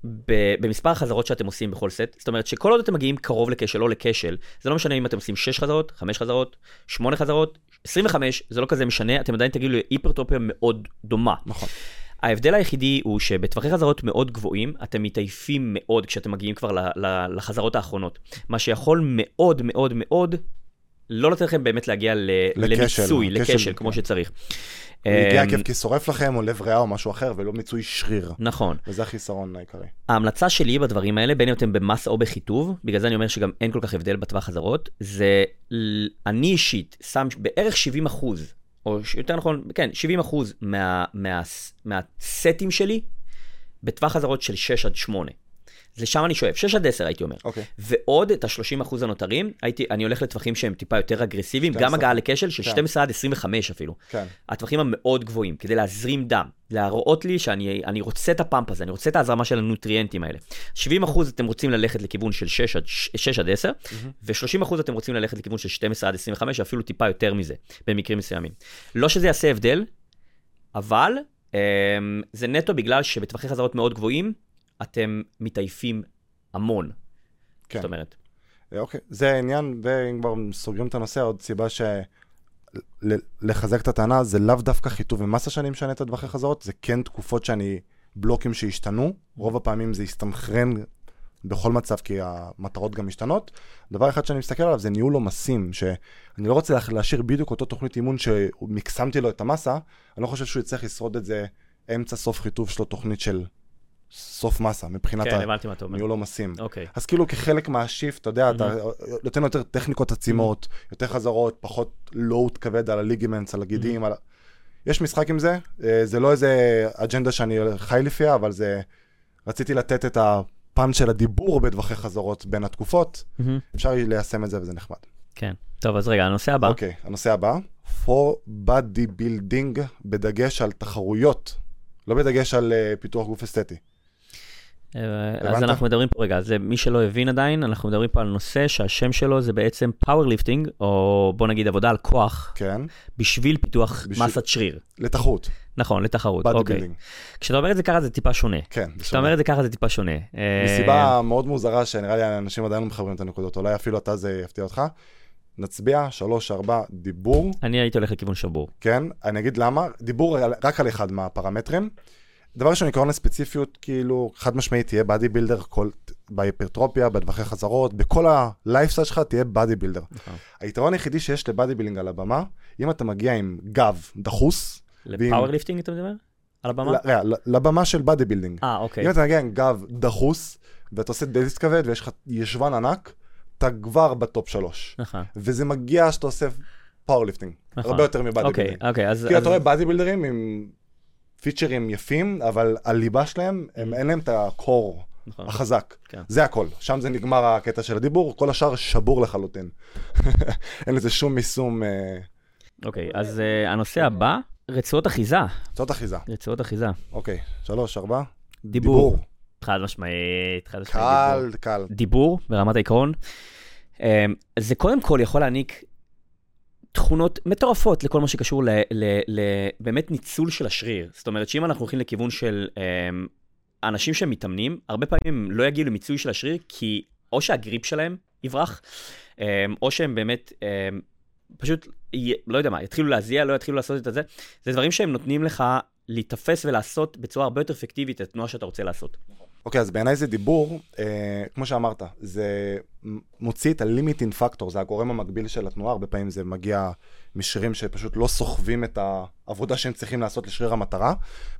במספר החזרות שאתם עושים בכל סט, זאת אומרת שכל עוד אתם מגיעים קרוב לכשל או לכשל, זה לא משנה אם אתם עושים 6 חזרות, 5 חזרות, 8 חזרות, 25, זה לא כזה משנה, אתם עדיין תגידו להיפרטרופיה מאוד דומה. נכון. ההבדל היחידי הוא שבטווחי חזרות מאוד גבוהים, אתם מתעייפים מאוד כשאתם מגיעים כבר לחזרות האחרונות. מה שיכול מאוד מאוד מאוד לא לתת לכם באמת להגיע ל- לכשל, למיצוי, כשל, לכשל, כמו כן. שצריך. הוא הגיע אמ, עקב כי שורף לכם, או לב ריאה או משהו אחר, ולא מיצוי שריר. נכון. וזה החיסרון העיקרי. ההמלצה שלי בדברים האלה, בין אם אתם במסה או בחיטוב, בגלל זה אני אומר שגם אין כל כך הבדל בטווח חזרות, זה אני אישית שם בערך 70 אחוז, או יותר נכון, כן, 70 אחוז מה, מה, מהסטים שלי בטווח חזרות של 6 עד 8. לשם אני שואף, 6 עד 10 הייתי אומר. אוקיי. ועוד את ה-30 אחוז הנותרים, הייתי, אני הולך לטווחים שהם טיפה יותר אגרסיביים, גם 12. הגעה לכשל של כן. 12 עד 25 אפילו. כן. הטווחים המאוד גבוהים, כדי להזרים דם, להראות לי שאני אני רוצה את הפאמפ הזה, אני רוצה את ההזרמה של הנוטריאנטים האלה. 70 אחוז אתם רוצים ללכת לכיוון של 6 עד, 6 עד 10, ו-30 אחוז אתם רוצים ללכת לכיוון של 12 עד 25, אפילו טיפה יותר מזה, במקרים מסוימים. לא שזה יעשה הבדל, אבל אמ, זה נטו בגלל שבטווחי חזרות מאוד גבוהים, אתם מתעייפים המון. כן. זאת אומרת, אה, אוקיי, זה העניין, ואם כבר סוגרים את הנושא, עוד סיבה ש... לחזק את הטענה, זה לאו דווקא חיטוב ומסה שאני משנה את הטווחי חזרות, זה כן תקופות שאני, בלוקים שהשתנו, רוב הפעמים זה הסתנכרן בכל מצב, כי המטרות גם משתנות. דבר אחד שאני מסתכל עליו זה ניהול עומסים, שאני לא רוצה לה- להשאיר בדיוק אותו תוכנית אימון שמקסמתי לו את המסה, אני לא חושב שהוא יצטרך לשרוד את זה אמצע סוף חיטוב שלו תוכנית של סוף מסה, מבחינת כן, אומר. הניהול עומסים. אוקיי. אז כאילו כחלק מהשיפט, אתה יודע, אתה נותן יותר טכניקות עצימות, יותר חזרות, פחות לואוד כבד על הליגמנטס, על הגידים, על... ה- יש משחק עם זה, אה, זה לא איזה אג'נדה שאני חי לפיה, אבל זה... רציתי לתת את הפאנץ' של הדיבור בטווחי חזרות בין התקופות, מהמם. אפשר ליישם את זה וזה נחמד. כן. טוב, אז רגע, הנושא הבא. אוקיי, הנושא הבא, for body building בדגש על תחרויות, לא בדגש על אה, פיתוח גוף אסתטי. אה, אז הבנת? אנחנו מדברים פה, רגע, זה מי שלא הבין עדיין, אנחנו מדברים פה על נושא שהשם שלו זה בעצם powerlifting, או בוא נגיד עבודה על כוח, כן, בשביל פיתוח בשביל- מסת שריר. לתחרות, נכון, לתחרות, אוקיי. building. כשאתה אומר את זה ככה זה טיפה שונה. כן, זה כשאתה שונה. אומר את זה ככה זה טיפה שונה. אה, מסיבה מאוד מוזרה שנראה לי אנשים עדיין לא מחברים את הנקודות, אולי אפילו אתה זה יפתיע אותך. נצביע, שלוש, ארבע, דיבור, אני הייתי הולך לכיוון שבור. כן? אני אגיד למה, דיבור רק על אחד מהפרמטרים. דבר ראשון, עקרון הספציפיות, כאילו, חד משמעית, תהיה body builder, כל, בהיפרטרופיה, בטווחי חזרות, בכל הלייפסטייל שלך תהיה body builder. נכון. היתרון היחידי שיש ל body building על הבמה, אם אתה מגיע עם גב דחוס, ל powerlifting אתה מדבר? על הבמה? לבמה של body building. אה, אוקיי. אם אתה מגיע עם גב דחוס, ואתה עושה deadlift כבד, ויש לך ישבן ענק, אתה כבר ב top שלוש. נכון. וזה מגיע שאתה עושה powerlifting, נכון. הרבה יותר מ body אוקיי, building. אוקיי, אז... כי אז- אתה רואה body builder ים עם פיצ'רים יפים, אבל הליבה שלהם, הם- אין להם את ה core נכון. החזק. כן. זה הכל. שם זה נגמר הקטע של הדיבור, כל השאר שבור לחלוטין. (laughs) אין לזה שום יישום, אה, אוקיי, אז אה, הנושא הבא, רצועות אחיזה. זאת אחיזה. רצועות אחיזה. אוקיי, שלוש, ארבע. דיבור. חד משמעית, חד משמעית. דיבור. קל, קל. דיבור ברמת העיקרון. אה, זה קודם כל יכול להעניק תכונות מטורפות לכל מה שקשור ל, ל, ל, באמת ניצול של השריר. זאת אומרת שאם אנחנו הולכים לכיוון של אה, אנשים שמתאמנים, הרבה פעמים לא יגיעו למיצוי של השריר, כי או שהגריפ שלהם יברח, אה, או שהם באמת אה, פשוט, לא יודע מה, יתחילו להזיע, לא יתחילו לעשות את זה. זה דברים שהם נותנים לך להיתפס ולעשות בצורה הרבה יותר אפקטיבית את התנועה שאתה רוצה לעשות. אוקיי, אז בעיניי זה דיבור, אה, כמו שאמרת, זה מוציא את ה-limiting factor, זה הגורם המקביל של התנועה, הרבה פעמים זה מגיע משרירים שפשוט לא סוחבים את העבודה שהם צריכים לעשות לשריר המטרה,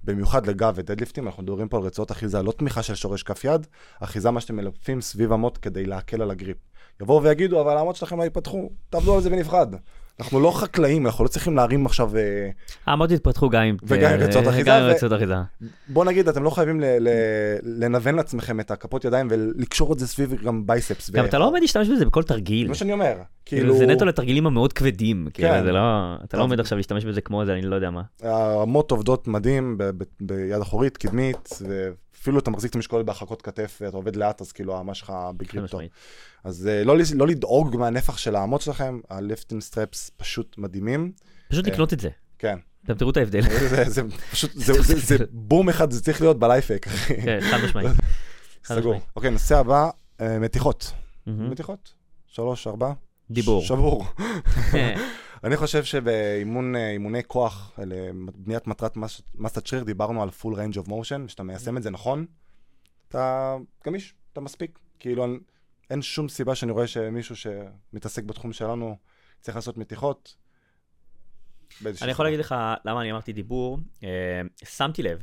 במיוחד לגב ודדליפטים, אנחנו מדברים פה על רצועות אחיזה, לא תמיכה של שורש כף יד, אחיזה מה שאתם מלפים סביב המוט כדי להקל על הגריפ. יבואו ויגידו, אבל המוט שלכם לא ייפתחו, תעבדו על זה בנפרד. אנחנו לא חקלאים, אנחנו לא צריכים להרים עכשיו... אה, העמוד התפתחו גם עם וגם עם רצועות אחיזה, גם עם ו- רצועות אחיזה. בוא נגיד, אתם לא חייבים לנוון לעצמכם את הכפות ידיים ולקשור את זה סביב גם בייספס. גם אתה לא עומד להשתמש בזה בכל תרגיל. זה מה שאני אומר. כאילו, זה נטו לתרגילים המאוד כבדים. כאילו, כן. זה לא... אתה לא. עומד עכשיו להשתמש בזה כמו זה, אני לא יודע מה. המוט עובדות מדהים ביד אחורית, קדמית, ואפילו אתה מחזיק את המשקולת בהרחקות כתף ואתה עובד לאט, אז כאילו האמה שלך. משמעית. אז אה, לא לא לדאוג מהנפח של האמות שלכם, הליפטים סטרפס פשוט מדהימים. פשוט אה. לקנות את זה. כן. אתם תראו את ההבדל. זה- פשוט, זה- בום אחד, זה צריך להיות בלייפק. כן, (laughs) חד משמעית. סגור. אוקיי, נושא הבא, אה, מתיחות. מתיחות. שלוש, ארבע. דיבור. שבור. (laughs) אני חושב שבאימון, אה, כוח, לבניית מטרת מס- מסת שריר, דיברנו על full range of motion, כשאתה מיישם את זה נכון, אתה גמיש, אתה מספיק. כאילו, אין- אין שום סיבה שאני רואה שמישהו שמתעסק בתחום שלנו צריך לעשות מתיחות. אני יכול. להגיד לך למה אני אמרתי דיבור. אה, שמתי לב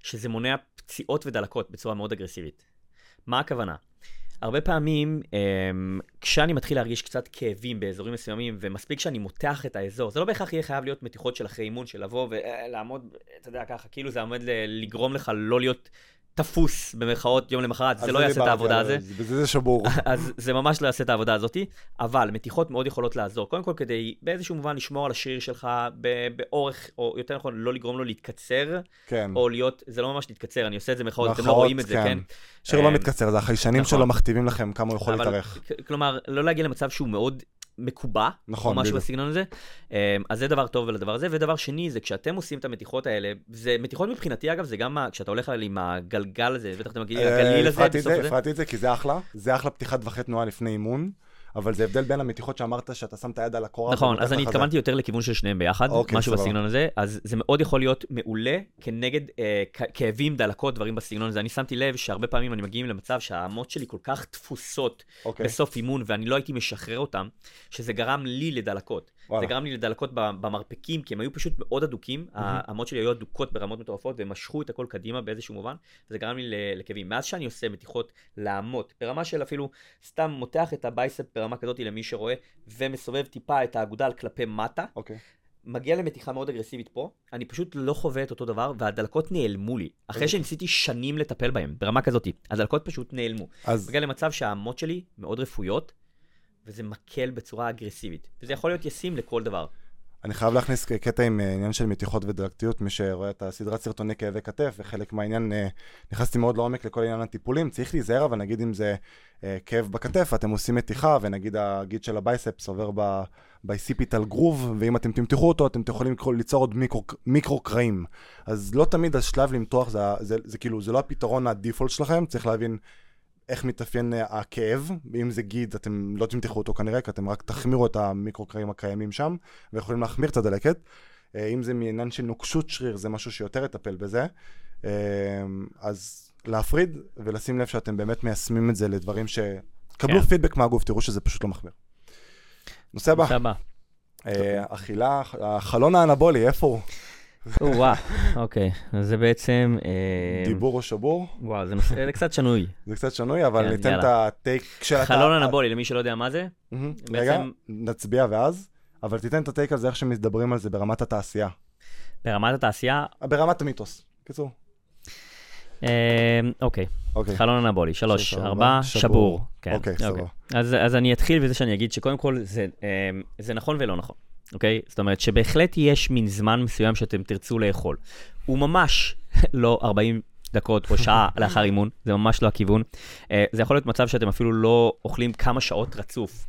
שזה מונע פציעות ודלקות בצורה מאוד אגרסיבית. מה הכוונה? הרבה פעמים, um, כשאני מתחיל להרגיש קצת כאבים באזורים מסוימים, ומספיק שאני מותח את האזור, זה לא בהכרח יהיה חייב להיות מתיחות של אחרי אימון, של לבוא ולעמוד, אתה יודע, ככה, כאילו זה עומד לגרום לך לא להיות תפוס, במרכאות, יום למחרת, זה לא יעשה את העבודה. בזה זה שבור. (laughs) אז זה ממש לא יעשה את העבודה הזאתי, אבל מתיחות מאוד יכולות לעזור. קודם כל כדי באיזשהו מובן לשמור על השריר שלך באורך, או יותר נכון, לא לגרום לו להתקצר, כן. או להיות, זה לא ממש להתקצר, אני עושה את זה במרכאות, אתם לא רואים את זה, כן. כן? שריר לא אמ, מתקצר, זה החיישנים נכון. שלו מכתיבים לכם כמה הוא יכול להתארך. כלומר, לא להגיע למצב שהוא מאוד מקובע, נכון, או משהו בדיוק. בסגנון הזה. אמ, אז זה דבר טוב לדבר הזה. ודבר שני, זה כשאתם עושים את המתיחות האלה, זה מתיחות מבחינתי, אגב, זה גם כשאתה הולך עם הגלגל הזה, בטח אתם מכירים, אה, הגליל הזה, הפרעתי את זה. הפרעתי את זה כי זה אחלה, זה אחלה פתיחת טווחי תנועה לפני אימון, אבל זה הבדל בין המתיחות שאמרת שאתה שם את היד על הקורה. נכון, אז אני. התכוונתי יותר לכיוון של שניהם ביחד, אוקיי, משהו סבבה. בסגנון הזה, אז זה מאוד יכול להיות מעולה כנגד אה, כאבים, דלקות, דברים בסגנון הזה. אני שמתי לב שהרבה פעמים אני מגיעים למצב שהאמות שלי כל כך תפוסות אוקיי, בסוף אימון, ואני לא הייתי משחרר אותם, שזה גרם לי לדלקות. וואלה. זה גרם לי לדלקות במרפקים, כי הם היו פשוט מאוד הדוקים, האמות שלי היו הדוקות ברמות מטורפות, והם משכו את הכל קדימה באיזשהו מובן, וזה גרם לי לכאבים. מאז שאני עושה מתיחות לאמות, ברמה של אפילו סתם מותח את ה bicep ברמה כזאת למי שרואה, ומסובב טיפה את האגודל כלפי מטה, אוקיי. מגיע למתיחה מאוד אגרסיבית פה, אני פשוט לא חווה את אותו דבר, והדלקות נעלמו לי. אחרי אוקיי. שניסיתי שנים לטפל בהם, ברמה כזאת, הדלקות פשוט נעלמו. אז מגיע למצב שהאמות שלי מאוד רפויות, וזה מקל בצורה אגרסיבית. וזה יכול להיות ישים לכל דבר. אני חייב להכניס קטע עם אה, עניין של מתיחות ודלקתיות, מי שרואה את הסדרת סרטוני כאבי כתף, וחלק מהעניין, אה, נכנסתי מאוד לעומק לכל עניין הטיפולים, צריך להיזהר, אבל נגיד אם זה אה, כאב בכתף, אתם עושים מתיחה, ונגיד הגיד של ה biceps עובר ב... bicipital groove, ואם אתם תמתחו אותו, אתם יכולים ליצור עוד מיקרו, קרעים. אז לא תמיד השלב למתוח, זה, ה- זה, זה כאילו, זה לא הפתרון ה default שלכם, צריך להבין איך מתאפיין אה, הכאב, אם זה גיד, אתם לא תמתחו אותו כנראה, כי אתם רק תחמירו את המיקרו קרעים הקיימים שם, ויכולים להחמיר את הדלקת. אה, אם זה מעניין של נוקשות שריר, זה משהו שיותר יטפל בזה. אה, אז להפריד ולשים לב שאתם באמת מיישמים את זה לדברים ש... קבלו כן. פידבק מהגוף, תראו שזה פשוט לא מחמיר. נושא הבא, סבבה. אה, אכילה, החלון האנבולי, איפה הוא? או, וואו, אוקיי. אז זה בעצם... אה, דיבור או שבור? וואו, זה נושא- זה קצת שנוי. זה קצת שנוי, אבל כן, ניתן את. הטייק של... חלון אנבולי, למי שלא יודע מה זה, רגע, נצביע ואז. אבל תיתן את הטייק על זה, איך שמדברים על זה ברמת התעשייה. ברמת התעשייה, ברמת המיתוס. קיצור. אה, אוקיי, אוקיי. חלון אנבולי, שלוש, ארבע, שבור. כן, אוקיי, סבבה. אז, אני אתחיל בזה שאני אגיד שקודם כל אה, זה נכון ולא נכון, אוקיי? זאת אומרת שבהחלט יש מין זמן מסוים שאתם תרצו לאכול. הוא ממש (laughs) לא 40 דקות או שעה (laughs) לאחר אימון, זה ממש לא הכיוון. אה, זה יכול להיות מצב שאתם אפילו לא אוכלים כמה שעות רצוף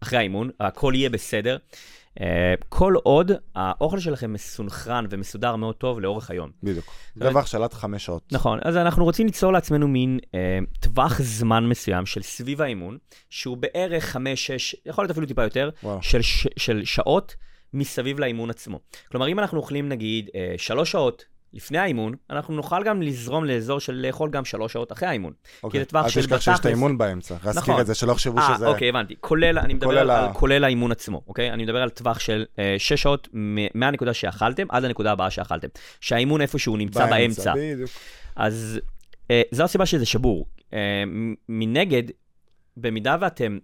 אחרי האימון, הכל יהיה בסדר. אה, כל עוד האוכל שלכם מסונכרן ומסודר מאוד טוב לאורך היום. בדיוק. אומרת- רווח שלט חמש שעות. נכון, אז אנחנו רוצים ליצור לעצמנו מין אה, טווח זמן מסוים של סביב האימון, שהוא בערך 5, 6, יכול להיות אפילו טיפה יותר. של, של שעות מסביב לאימון עצמו. כלומר, אם אנחנו אוכלים נגיד אה, שלוש שעות לפני האימון, אנחנו נוכל גם לזרום לאזור של לאכול גם שלוש שעות אחרי האימון. אוקיי. זה טווח אל של תשכח שיש את בתכלס- האימון באמצע. להזכיר נכון. את זה, שלא יחשבו אה, שזה... אוקיי, הבנתי. כולל, אני מדבר כולל על, ה- על כולל האימון עצמו, אוקיי? אני מדבר על טווח של אה, שש שעות מהנקודה שאכלתם עד הנקודה הבאה שאכלתם. שהאימון איפשהו נמצא באמצע. בדיוק. אז אה, זו הסיבה שזה שבור. אה, מנגד, במידה ואתם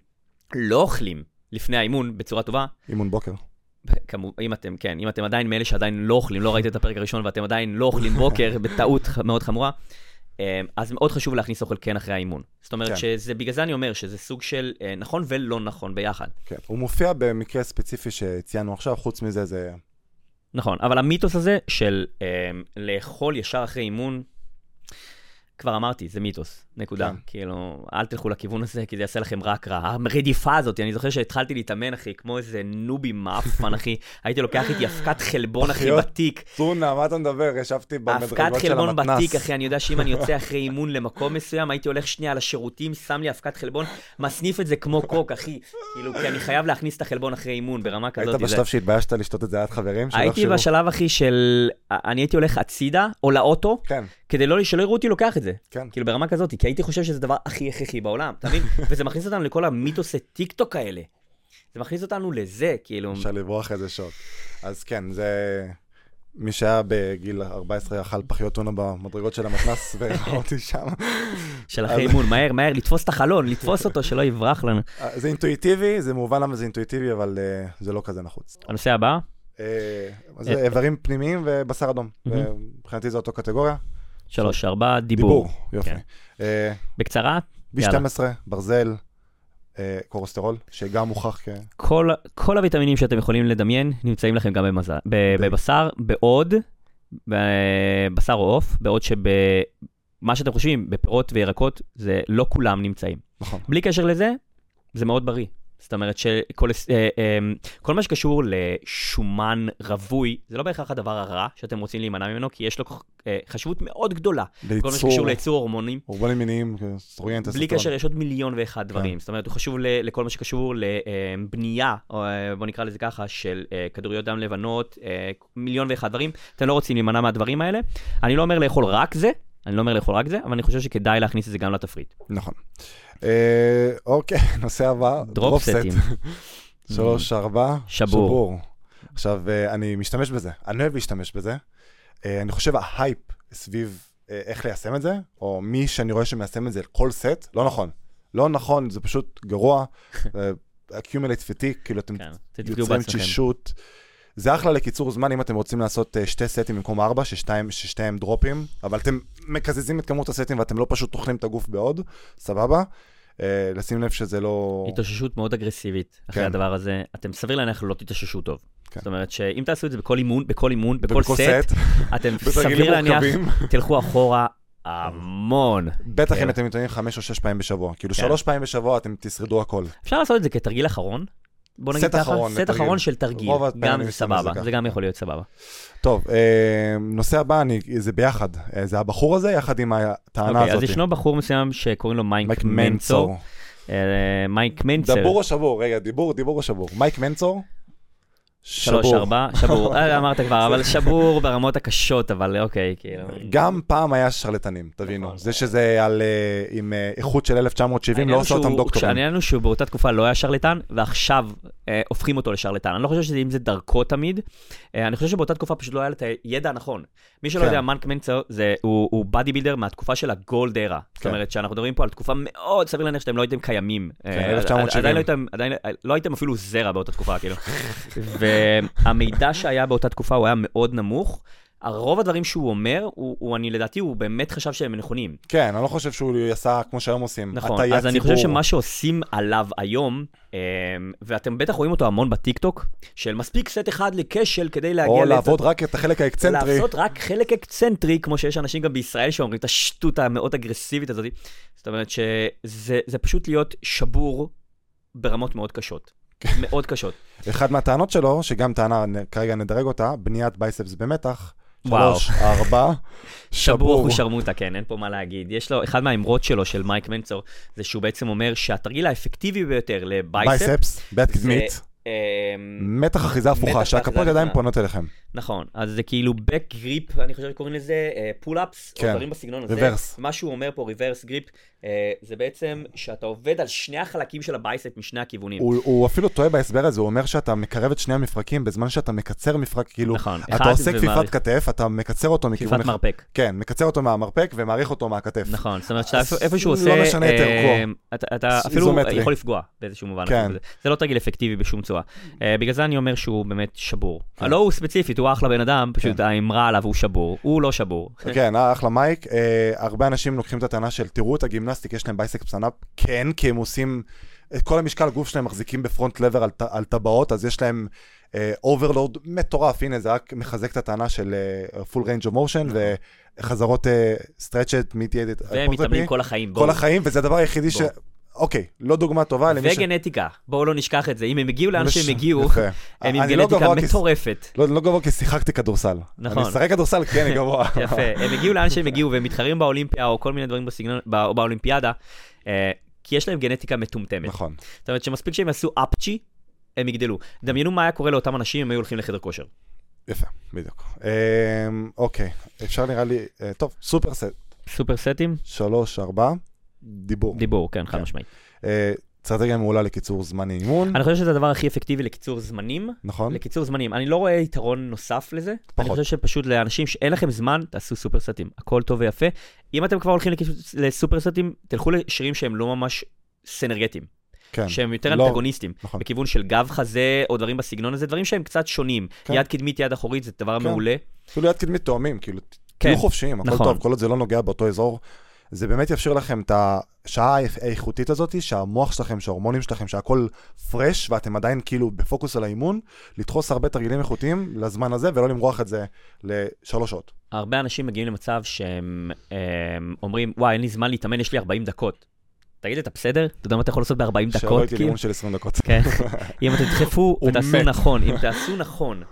לא אוכלים לפני האימון בצורה טובה, אימון בוקר. כמו, אם אתם, כן, אם אתם עדיין מאלה שעדיין לא אוכלים, לא ראיתם את הפרק הראשון ואתם עדיין לא אוכלים בוקר (laughs) בטעות מאוד חמורה, אה, אז מאוד חשוב להכניס אוכל כן אחרי האימון. זאת אומרת כן. שזה, בגלל זה אני אומר שזה סוג של אה, נכון ולא נכון ביחד. כן. הוא מופיע במקרה ספציפי שציינו עכשיו, חוץ מזה זה... נכון, אבל המיתוס הזה של אה, לאכול ישר אחרי אימון, כבר אמרתי, זה מיתוס, נקודה. כן. כאילו, אל תלכו לכיוון הזה, כי זה יעשה לכם רק רע. הרדיפה הזאת, אני זוכר שהתחלתי להתאמן, אחי, כמו איזה נובי מאפן, אחי. (laughs) הייתי לוקח איתי אבקת חלבון, אחי. בתיק. טונה, מה אתה מדבר? ישבתי במדרגות אבקת של חלבון המתנ"ס. בתיק, אחי, אני יודע שאם אני יוצא (laughs) אחרי אימון למקום מסוים, הייתי הולך שנייה לשירותים, שם לי אבקת חלבון, מסניף את זה כמו קוק, אחי. כאילו, כי אני חייב להכניס את החלבון אחרי אימון, ברמה כזאת. היית בשלב שהתביישת לשתות את זה ליד חברים? שלא הייתי יחשבו? בשלב, אחי, של... אני הייתי הולך הצידה, או לאוטו, כן, כדי לא, שלא יראו אותי לוקח את זה. כן. כאילו ברמה כזאת, כי הייתי חושב שזה הדבר הכי הכרחי בעולם, אתה מבין? (laughs) וזה מכניס אותנו לכל המיתוסי טיק טוק האלה. זה מכניס אותנו לזה, כאילו... אפשר לברוח איזה שעות. אז כן, זה... מי שהיה בגיל 14 אכל פחיות טונה במדרגות של המתנ"ס (laughs) וראה אותי שם. של אחרי אימון, מהר, מהר, לתפוס את החלון, לתפוס אותו, שלא יברח לנו. זה אינטואיטיבי, זה מובן למה זה אינטואיטיבי, אבל אה, זה לא כזה נחוץ. הנושא הבא, אה, זה איברים פנימיים ובשר אדום. מבחינתי זו אותו קטגוריה. שלוש, ארבע, דיבור. יופי. כן. אה, בקצרה, יאללה. B12, ברזל, אה, קולסטרול, שגם מוכח כ... כל, כל הוויטמינים שאתם יכולים לדמיין נמצאים לכם גם במזל, ב- בבשר, בעוד, בבשר או עוף, בעוד שבמה שאתם חושבים, בפירות וירקות, זה לא כולם נמצאים. נכון. בלי קשר לזה, זה מאוד בריא. זאת אומרת שכל אה, אה, כל מה שקשור לשומן רווי, זה לא בהכרח הדבר הרע שאתם רוצים להימנע ממנו, כי יש לו אה, חשיבות מאוד גדולה. כל מה שקשור לייצור הורמונים. הורמונים מיניים, אסטרוגן, בלי קשר, יש עוד מיליון ואחד דברים. זאת אומרת, הוא חשוב לכל מה שקשור לבנייה, אה, בוא נקרא לזה ככה, של כדוריות דם לבנות, מיליון ואחד דברים. אתם לא רוצים להימנע מהדברים האלה. אני לא אומר לאכול רק זה, אני לא אומר לאכול רק זה, אבל אני חושב שכדאי להכניס את זה גם לתפריט. נכון. אה, אוקיי, (laughs) נושא הבא, דרופסטים. (laughs) שלוש, ארבע, שבור. עכשיו, אה, אני משתמש בזה, אני אוהב להשתמש בזה. אה, אני חושב ההייפ סביב איך ליישם את זה, או מי שאני רואה שמיישם את זה כל סט, לא נכון. לא נכון, זה פשוט גרוע. (laughs) accumulate fatigue, כאילו אתם כן, יוצרים. תשישות. זה אחלה לקיצור זמן אם אתם רוצים לעשות שתי סטים במקום ארבע, ששתיים- ששתיהם דרופים, אבל אתם מקזזים את כמות הסטים ואתם לא פשוט טוחנים את הגוף בעוד, סבבה. אה, לשים לב שזה לא... התאוששות מאוד אגרסיבית אחרי כן. הדבר הזה. אתם סביר להניח לא תתאוששו טוב. כן. זאת אומרת שאם תעשו את זה בכל אימון, בכל אימון, בכל ובכל סט, (laughs) אתם סביר להניח. (laughs) תלכו אחורה המון. בטח כן. אם אתם מתאמנים חמש או שש פעמים בשבוע. כאילו כן. שלוש פעמים בשבוע אתם תשרדו הכל. אפשר לעשות את זה כתרגיל אחרון? בוא נגיד סט ככה, אחרון סט. אחרון של תרגיל, גם זה סבבה, ככה. זה גם יכול להיות סבבה. טוב, אה, נושא הבא, אני, זה ביחד. אה, זה הבחור הזה יחד עם הטענה אוקיי, הזאת. אז ישנו בחור מסוים שקוראים לו מייק מייק מנצור. מנצור. אה, מייק מנצר. דבור או שבור? רגע, דיבור, דיבור או שבור? מייק מנצור? שלוש, שבור. ארבע, שבור. (laughs) אה, אמרת כבר, אבל שבור ברמות הקשות, אבל אוקיי, כאילו. גם פעם היה שרלטנים, תבינו. נכון. זה שזה על, אה, עם אה, איכות של 1970, לא עושה אותם דוקטורים. העניין הוא שהוא באותה תקופה לא היה שרלטן, ועכשיו אה, הופכים אותו לשרלטן. אני לא חושב שאם זה דרכו תמיד, אה, אני חושב שבאותה תקופה פשוט לא היה את הידע הנכון. מי שלא כן. יודע, מנק מנצר זה, הוא, הוא בדי בילדר מהתקופה של הגולד ארה. זאת כן. אומרת שאנחנו מדברים פה על תקופה מאוד, סביר להניח שאתם לא הייתם קיימים. כן, אה, 1970. עדיין לא הייתם, עדיין לא הייתם אפילו זרע באותה תקופה, כאילו. (laughs) והמידע שהיה באותה תקופה הוא היה מאוד נמוך. הרוב הדברים שהוא אומר, הוא, הוא, אני לדעתי, הוא באמת חשב שהם נכונים. כן, אני לא חושב שהוא עשה כמו שהיום עושים. נכון, אז אני חושב ציבור. שמה שעושים עליו היום, אמ, ואתם בטח רואים אותו המון בטיקטוק, של מספיק סט אחד לכשל כדי להגיע או לצד- לעבוד רק את החלק האקצנטרי. לעשות רק חלק אקצנטרי, כמו שיש אנשים גם בישראל שאומרים את השטות המאוד אגרסיבית הזאת. זאת אומרת שזה זה פשוט להיות שבור ברמות מאוד קשות. כן. מאוד קשות. אחד מהטענות שלו, שגם טענה, כרגע נדרג אותה, בניית biceps במתח. שלוש, ארבע, (laughs) שבור הוא שרמוטה, כן, אין פה מה להגיד. יש לו, אחד מהאמרות שלו, של מייק מנצר, זה שהוא בעצם אומר שהתרגיל האפקטיבי ביותר ל bicep, biceps, ביד זה, קדמית, אמ, מתח אחיזה הפוכה, שהכפות ידיים. פונות אליכם. נכון, אז זה כאילו back grip, אני חושב שקוראים לזה pull-ups, כן, או דברים בסגנון הזה. מה שהוא אומר פה, reverse grip, אה, זה בעצם שאתה עובד על שני החלקים של ה biceps משני הכיוונים. הוא, הוא אפילו טועה בהסבר הזה, הוא אומר שאתה מקרב את שני המפרקים בזמן שאתה מקצר מפרק, כאילו, נכון, אתה עושה כפיפת מאריך- כתף, אתה מקצר אותו מכיוון כפיפת. מרפק. כן, מקצר אותו מהמרפק ומאריך אותו מהכתף. נכון, זאת אומרת אז שאיפה שהוא לא עושה, משנה את אורכו. אה, אתה- אתה אפילו איזומטרי. יכול לפגוע באיזשהו מובן. כן. זה לא תרגיל אפקטיבי בשום צורה. אה, בגלל זה אני אומר שהוא באמת שבור. כן. לא הוא ספציפית, הוא אחלה בן אדם, פשוט האמרה עליו הוא שבור. הוא לא שבור. כן, אה, אחלה מייק. אה, הרבה אנשים לוקחים את הטענה של, תראו את הגימנסטיק, יש להם בייסקס ענק. כן, כי הם עושים, את כל המשקל גוף שלהם מחזיקים ב front lever על, על טבעות, אז יש להם overload מטורף. הנה, זה רק מחזק את הטענה של full range of motion, וחזרות stretch-mediated, והם מתאמנים כל החיים. כל בואו. החיים, וזה הדבר היחידי ש... אוקיי, לא דוגמה טובה למי ש... וגנטיקה, בואו לא נשכח את זה. אם הם הגיעו לאן שהם הגיעו. הם עם אני לא גנטיקה מטורפת. לא, לא גבוה כי שיחקתי כדורסל. נכון. אני משחק כדורסל כי אני גבוה. (laughs) יפה, הם הגיעו לאן שהם הגיעו והם מתחרים באולימפיה או כל מיני דברים בסגנון, בא- או באולימפיאדה, אה, כי יש להם גנטיקה מטומטמת. נכון. זאת אומרת שמספיק שהם יעשו אפצ'י, הם יגדלו. דמיינו מה היה קורה לאותם אנשים אם היו הולכים לחדר כושר. יפה, בדיוק. אמ, אוקיי, אפשר נראה לי, אה, טוב, סופר סט, סופר סטים, שלוש, ארבע, דיבור. דיבור, כן, חד כן. משמעית. אה, אסטרטגיה מעולה לקיצור זמן אימון, אני חושב שזה הדבר הכי אפקטיבי לקיצור זמנים. נכון? לקיצור זמנים. אני לא רואה יתרון נוסף לזה. אני פחות. חושב שפשוט לאנשים שאין לכם זמן, תעשו סופר סטים. הכל טוב ויפה. אם אתם כבר הולכים לקיצור- לסופר סטים, תלכו לשירים שהם לא ממש סנרגטיים. כן. שהם יותר לא- אנטגוניסטים, נכון. בכיוון של גב חזה או דברים בסגנון הזה, דברים שהם קצת שונים. כן. יד קדמית, יד אחורית, זה דבר כן. מעולה. אפילו יד קדמית תואמים, כאילו, כן. תהיו חופשיים, הכל נכון. טוב, כל עוד זה לא נוגע באותו אזור. זה באמת יאפשר לכם את השעה האיכותית הזאת, שהמוח שלכם, שההורמונים שלכם, שהכל פרש, ואתם עדיין כאילו בפוקוס על האימון, לדחוס הרבה תרגילים איכותיים לזמן הזה, ולא למרוח את זה לשלוש שעות. הרבה אנשים מגיעים למצב שהם הם, אומרים, וואי, אין לי זמן להתאמן, יש לי 40 דקות. תגיד, אתה בסדר? אתה יודע מה אתה יכול לעשות ב-40 שלא דקות? הייתי כאילו? לאימון של 20 דקות. כן. (laughs) אם אתם תדחפו ותעשו. נכון, אם תעשו נכון,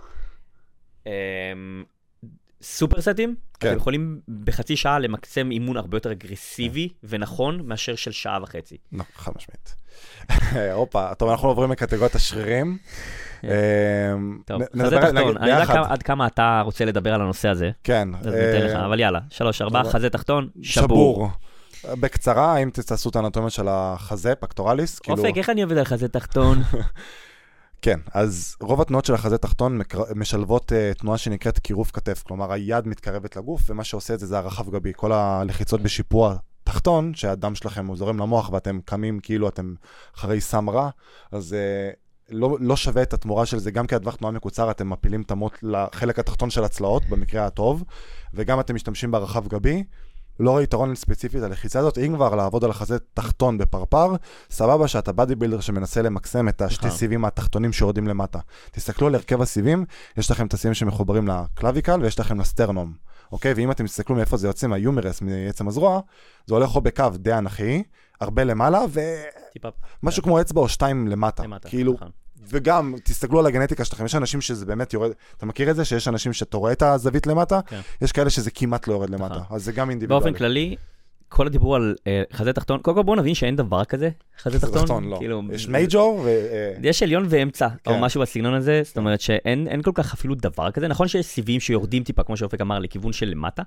אמ, סופר סטים, כן. אתם יכולים בחצי שעה למקסם אימון הרבה יותר אגרסיבי ונכון מאשר של שעה וחצי. לא, חד משמעית. (laughs) הופה, טוב, אנחנו עוברים לקטגוריית השרירים. כן. אמ, טוב, חזה תחתון, אני יודע עד כמה אתה רוצה לדבר על הנושא הזה, כן. אז ניתן לך, אה, אבל יאללה, שלוש, ארבע. חזה תחתון, שבור. בקצרה, האם תעשו את האנטומיה של החזה, פקטורליס? כאילו, אופק, איך אני עובד על חזה תחתון? (laughs) כן, אז רוב התנועות של החזה תחתון מקר- משלבות uh, תנועה שנקראת קירוב כתף, כלומר היד מתקרבת לגוף, ומה שעושה את זה זה הרחב גבי. כל הלחיצות בשיפוע תחתון, שהדם שלכם הוא זורם למוח ואתם קמים כאילו אתם אחרי סם רע, אז uh, לא, לא שווה את התמורה של זה, גם כי הטווח תנועה מקוצר, אתם מפילים את המוט לחלק התחתון של הצלעות, במקרה הטוב, וגם אתם משתמשים ברחב גבי. לא רואה יתרון ספציפית ללחיצה הזאת, אם כבר לעבוד על החזה תחתון בפרפר, סבבה שאתה בדי בילדר שמנסה למקסם את השתי נכון. סיבים התחתונים שיורדים למטה. תסתכלו על הרכב הסיבים, יש לכם את הסיבים שמחוברים לקלוויקל ויש לכם לסטרנום, אוקיי? ואם אתם תסתכלו מאיפה זה יוצא, מהיומרס, מעצם הזרוע, זה הולך או בקו די אנכי, הרבה למעלה, טיפה ומשהו כמו אצבע או שתיים למטה. למטה. כאילו, נכון. וגם, תסתכלו על הגנטיקה שלכם, יש אנשים שזה באמת יורד, אתה מכיר את זה? שיש אנשים שאתה רואה את הזווית למטה? כן. יש כאלה שזה כמעט לא יורד למטה, נכון. אז זה גם אינדיבידואלי. באופן כללי, כל הדיבור על אה, חזה תחתון, קודם כל בואו נבין שאין דבר כזה, חזה זה תחתון. תחתון, לא. כאילו, יש מייג'ור ו... אה, יש עליון ואמצע, או כן. משהו בסגנון הזה, זאת אומרת שאין אין כל כך אפילו דבר כזה. נכון שיש סיבים שיורדים טיפה, כמו שאופק אמר, לכיוון של למטה.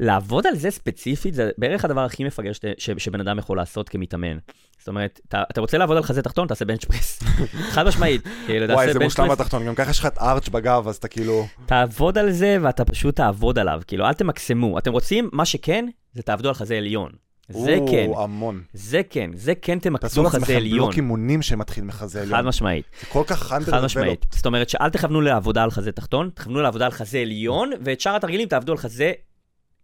לעבוד על זה ספציפית, זה בערך הדבר הכי מפגר שת- ש- שבן אדם יכול לעשות כמתאמן. זאת אומרת, אתה, אתה רוצה לעבוד על חזה תחתון, תעשה בנץ' פרס. (laughs) חד משמעית. כאילו, וואי, זה מושלם בתחתון, גם ככה יש לך את הארץ' בגב, אז אתה כאילו... תעבוד על זה ואתה פשוט תעבוד עליו. כאילו, אל תמקסמו. אתם רוצים, מה שכן, זה תעבדו על חזה עליון. זה או, כן, המון. זה כן, זה כן תעשו תמקסמו חזה לעצמכם עליון. בלוק אימונים שמתחיל מחזה חד עליון. משמעית, זה כל כך under חד משמעית. זאת אומרת שאל תכוונו לעבודה על חזה תחתון, תכוונו לעבודה על חזה עליון, ואת שאר התרגילים תעבדו על חזה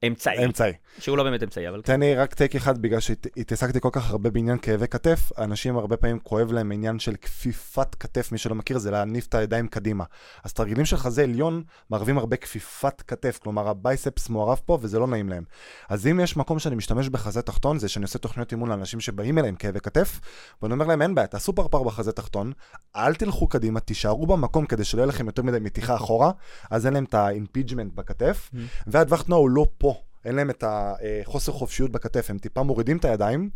אמצעי, אמצעי. שהוא לא באמת אמצעי, אבל תן לי רק טייק אחד, בגלל שהתעסקתי כל כך הרבה בעניין כאבי כתף, אנשים הרבה פעמים כואב להם עניין של כפיפת כתף, מי שלא מכיר זה להניף את הידיים קדימה. אז תרגילים של חזה עליון מערבים הרבה כפיפת כתף, כלומר הבייספס מעורב פה וזה לא נעים להם. אז אם יש מקום שאני משתמש בחזה תחתון, זה שאני עושה תוכניות אימון לאנשים שבאים אליי עם כאבי כתף, ואני אומר להם אין בעיה, תעשו פרפר בחזה תחתון, אל תלכו קדימה, תישארו במקום כדי שלא יהיה לכם יותר מדי מתיחה אחורה, אז אין להם את ה impingement בכתף, והטווח תנועה הוא לא פה. אין להם את החוסר חופשיות בכתף, הם טיפה מורידים את הידיים,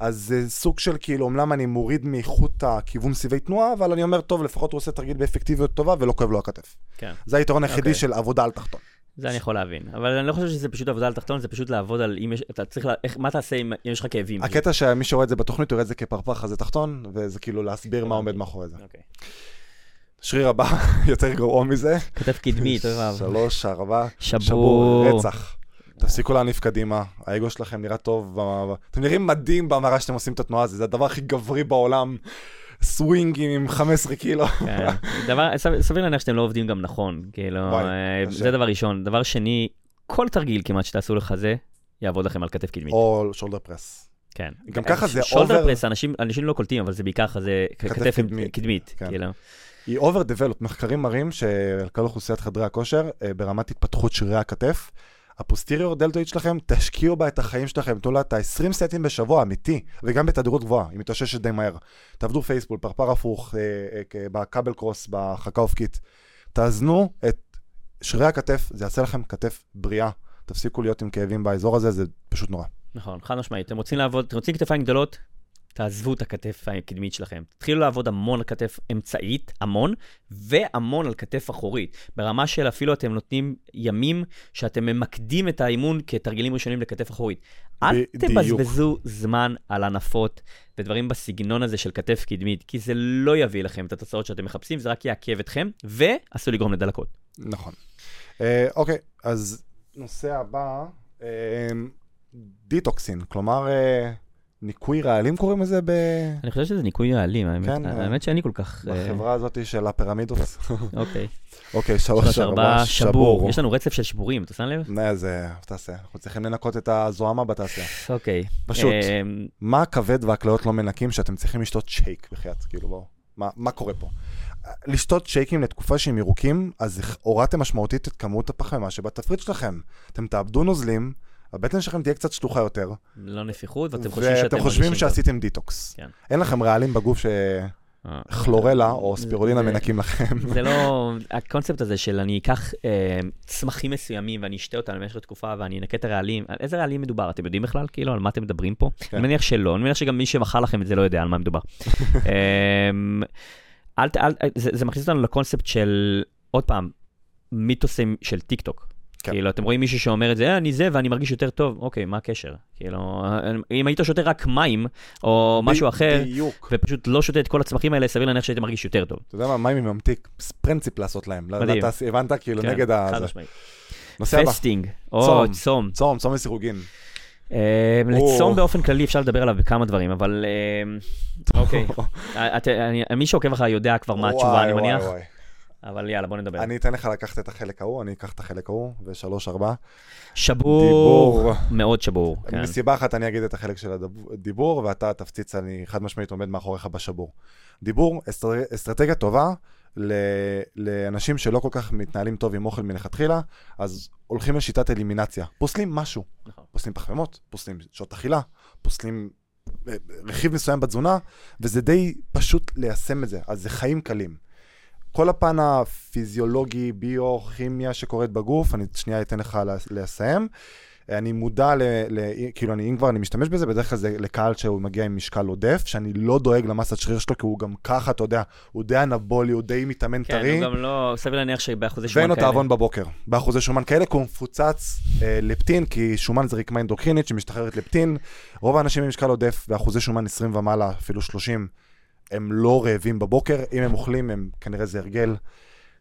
אז זה סוג של כאילו, אומנם אני מוריד מאיכות הכיוון סיבי תנועה, אבל אני אומר, טוב, לפחות הוא עושה תרגיל באפקטיביות טובה ולא כואב לו הכתף. כן. זה היתרון היחידי אוקיי. של עבודה על תחתון. זה אני יכול להבין. אבל אני לא חושב שזה פשוט עבודה על תחתון, זה פשוט לעבוד על אם יש, אתה צריך, לה, איך, מה תעשה אם, אם יש לך כאבים? הקטע שמי שרואה את זה בתוכנית, הוא רואה את זה כפרפר חזה תחתון, וזה כאילו להסביר מה עומד מאחורי זה. אוקיי. שריר הבא, (laughs) יותר גרוע מזה. כתף קדמית, אוי ואבוי. שלוש, ארבע, שבור. רצח. תפסיקו להניף קדימה, האגו שלכם נראה טוב, אתם נראים מדהים במראה שאתם עושים את התנועה הזאת, זה הדבר הכי גברי בעולם. סווינגים עם 15 קילו. כן. דבר, סביר להניח שאתם לא עובדים גם נכון, כאילו, אה. זה דבר ראשון. דבר שני, כל תרגיל כמעט שתעשו לך זה, יעבוד לכם על כתף קדמית. או shoulder press. כן. גם ככה זה shoulder over- press, אנשים, אנשים לא קולטים, אבל זה בעיקר כזה, כתף כתף קדמית. קדמית, כן. כאילו. היא over developed, מחקרים מראים שעל כל אוכלוסיית חדרי הכושר, אה, ברמת התפתחות שרירי הכתף, ה posterior deltoid שלכם, תשקיעו בה את החיים שלכם, תנו לה את ה-20 סטים בשבוע, אמיתי, וגם בתדירות גבוהה, היא מתאוששת די מהר. תעבדו פייסבול, פרפר הפוך, אה, אה, כ- בכבל קרוס, בחכה אופקית. תאזנו את שרירי הכתף, זה יעשה לכם כתף בריאה. תפסיקו להיות עם כאבים באזור הזה, זה פשוט נורא. נכון, חד משמעית. אתם רוצים לעבוד, אתם רוצים כתפיים גדולות, תעזבו את הכתף הקדמית שלכם. תתחילו לעבוד המון על כתף אמצעית, המון, והמון על כתף אחורית. ברמה של אפילו אתם נותנים ימים שאתם ממקדים את האימון כתרגילים ראשונים לכתף אחורית. אל. תבזבזו זמן על הנפות ודברים בסגנון הזה של כתף קדמית, כי זה לא יביא לכם את התוצאות שאתם מחפשים, זה רק יעכב אתכם, ועשוי לגרום לדלקות. נכון. אה, אוקיי, אז נושא הבא, אה, דיטוקסין, כלומר, אה, ניקוי רעלים קוראים לזה ב... אני חושב שזה ניקוי העלים, האמת, כן, האמת שאני כל כך... אה, בחברה הזאת של הפירמידות. (laughs) אוקיי. אוקיי, שלוש, ארבע, שבור. יש לנו רצף של שבורים, אתה שם לב? מה זה, תעשה, אנחנו צריכים לנקות את הזוהמה בתעשייה. אוקיי. פשוט. אמ, מה הכבד והכליות לא מנקים שאתם צריכים לשתות שייק, בחייאת, כאילו, בואו. מה קורה פה? לשתות שייקים לתקופה שהם ירוקים, אז הורדתם משמעותית את כמות הפחמימה שבתפריט שלכם. אתם תאבדו נוזלים, הבטן שלכם תהיה קצת שטוחה יותר, לא נפיחות, ואתם חושבים שאתם ואתם חושבים. שעשיתם דיטוקס. כן. אין לכם רעלים בגוף אה. שכלורלה או זה- ספירולינה מנקים לכם. זה לא, הקונספט הזה של אני אקח אה, צמחים מסוימים ואני אשתה אותם במשך תקופה ואני אנקה את הרעלים, על איזה רעלים מדובר? אתם יודעים בכלל כאילו על מה אתם מדברים פה? כן. אני מניח שלא, אני מניח שגם מי שמכר לכם את זה לא יודע על מה מדובר. (laughs) אמ, זה מכניס אותנו לקונספט של, עוד פעם, מיתוסים של טיק טוק. כן. כאילו, אתם רואים מישהו שאומר את זה, אה, אני זה ואני מרגיש יותר טוב, אוקיי, מה הקשר? כאילו, אם היית שותה רק מים, או משהו אחר. ופשוט לא שותה את כל הצמחים האלה, סביר להניח שהיית מרגיש יותר טוב. אתה יודע מה, מים עם ממתיק, פרינציפ לעשות להם. מדהים. לתעשייה, הבנת? כאילו, כן, נגד ה... חד. משמעית. נושא הבא. fasting, או צום. צום. צום, לסירוגין. אה, או. לצום באופן כללי אפשר לדבר עליו בכמה דברים, אבל (laughs) אה, אוקיי. אה, מי שעוקב אחריך יודע כבר מה התשובה, אני מניח. אבל יאללה, בוא נדבר. אני אתן לך לקחת את החלק ההוא, אני אקח את החלק ההוא, ושלוש, ארבע. שבור, דיבור. מאוד שבור. כן. מסיבה אחת אני אגיד את החלק של הדיבור, ואתה תפציץ, אני חד משמעית עומד מאחוריך בשבור. דיבור, אסטר- אסטרטגיה טובה ל- לאנשים שלא כל כך מתנהלים טוב עם אוכל מלכתחילה, אז הולכים לשיטת אלימינציה. פוסלים משהו. נכון. פוסלים פחמימות, פוסלים שעות אכילה, פוסלים אה, רכיב מסוים בתזונה, וזה די פשוט ליישם את זה, אז זה חיים קלים. כל הפן הפיזיולוגי, ביו-כימיה שקורית בגוף, אני שנייה אתן לך לסיים. אני מודע ל... ל כאילו, אני, אם כבר אני משתמש בזה, בדרך כלל זה לקהל שהוא מגיע עם משקל עודף, שאני לא דואג למסת שריר שלו, כי הוא גם ככה, אתה יודע, הוא די אנבולי, הוא די מתאמן כן, טרי. הוא גם לא, סביר להניח שבאחוזי שומן ואין לו כאלה. תאבון בבוקר. באחוזי שומן כאלה, כי הוא מפוצץ אה, לפטין, כי שומן זה רקמה אנדוקרינית שמשתחררת לפטין. רוב האנשים עם משקל עודף ואחוזי שומן 20 ומעלה, אפילו 30, הם לא רעבים בבוקר. אם הם אוכלים, הם כנראה זה הרגל.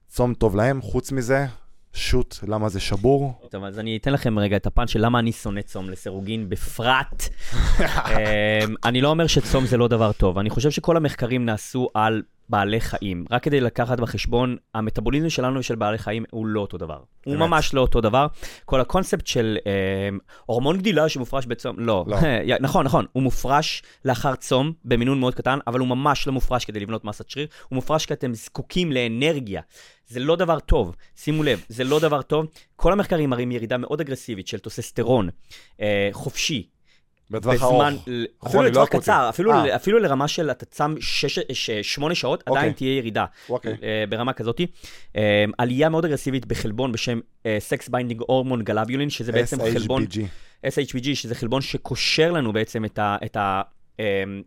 צום טוב להם. חוץ מזה, שוט, למה זה שבור? טוב, אז אני אתן לכם רגע את הפן של למה אני שונא צום לסירוגין בפרט. (laughs) אמ, אני לא אומר שצום זה לא דבר טוב, אני חושב שכל המחקרים נעשו על בעלי חיים. רק כדי לקחת בחשבון, המטאבוליזם שלנו ושל בעלי חיים הוא לא אותו דבר. הוא. ממש לא אותו דבר. כל הקונספט של אמ, הורמון גדילה שמופרש בצום, לא. לא. (laughs) נכון, נכון, הוא מופרש לאחר צום במינון מאוד קטן, אבל הוא ממש לא מופרש כדי לבנות מסת שריר, הוא מופרש כי אתם זקוקים לאנרגיה. זה לא דבר טוב, שימו לב, זה לא דבר טוב. כל המחקרים מראים ירידה מאוד אגרסיבית של טוסטסטרון אה, חופשי. בטווח ארוך. בזמן, ל- אפילו כרוני, לא לטווח אקוטי. קצר, אפילו, אה. אפילו לרמה של אתה צם שמונה שעות, אוקיי. עדיין תהיה ירידה אוקיי. אה, ברמה כזאת. אה, עלייה מאוד אגרסיבית בחלבון בשם sex binding hormone globulin, שזה בעצם חלבון, SHBG. SHBG, שזה חלבון שקושר לנו בעצם את ה... את ה אה,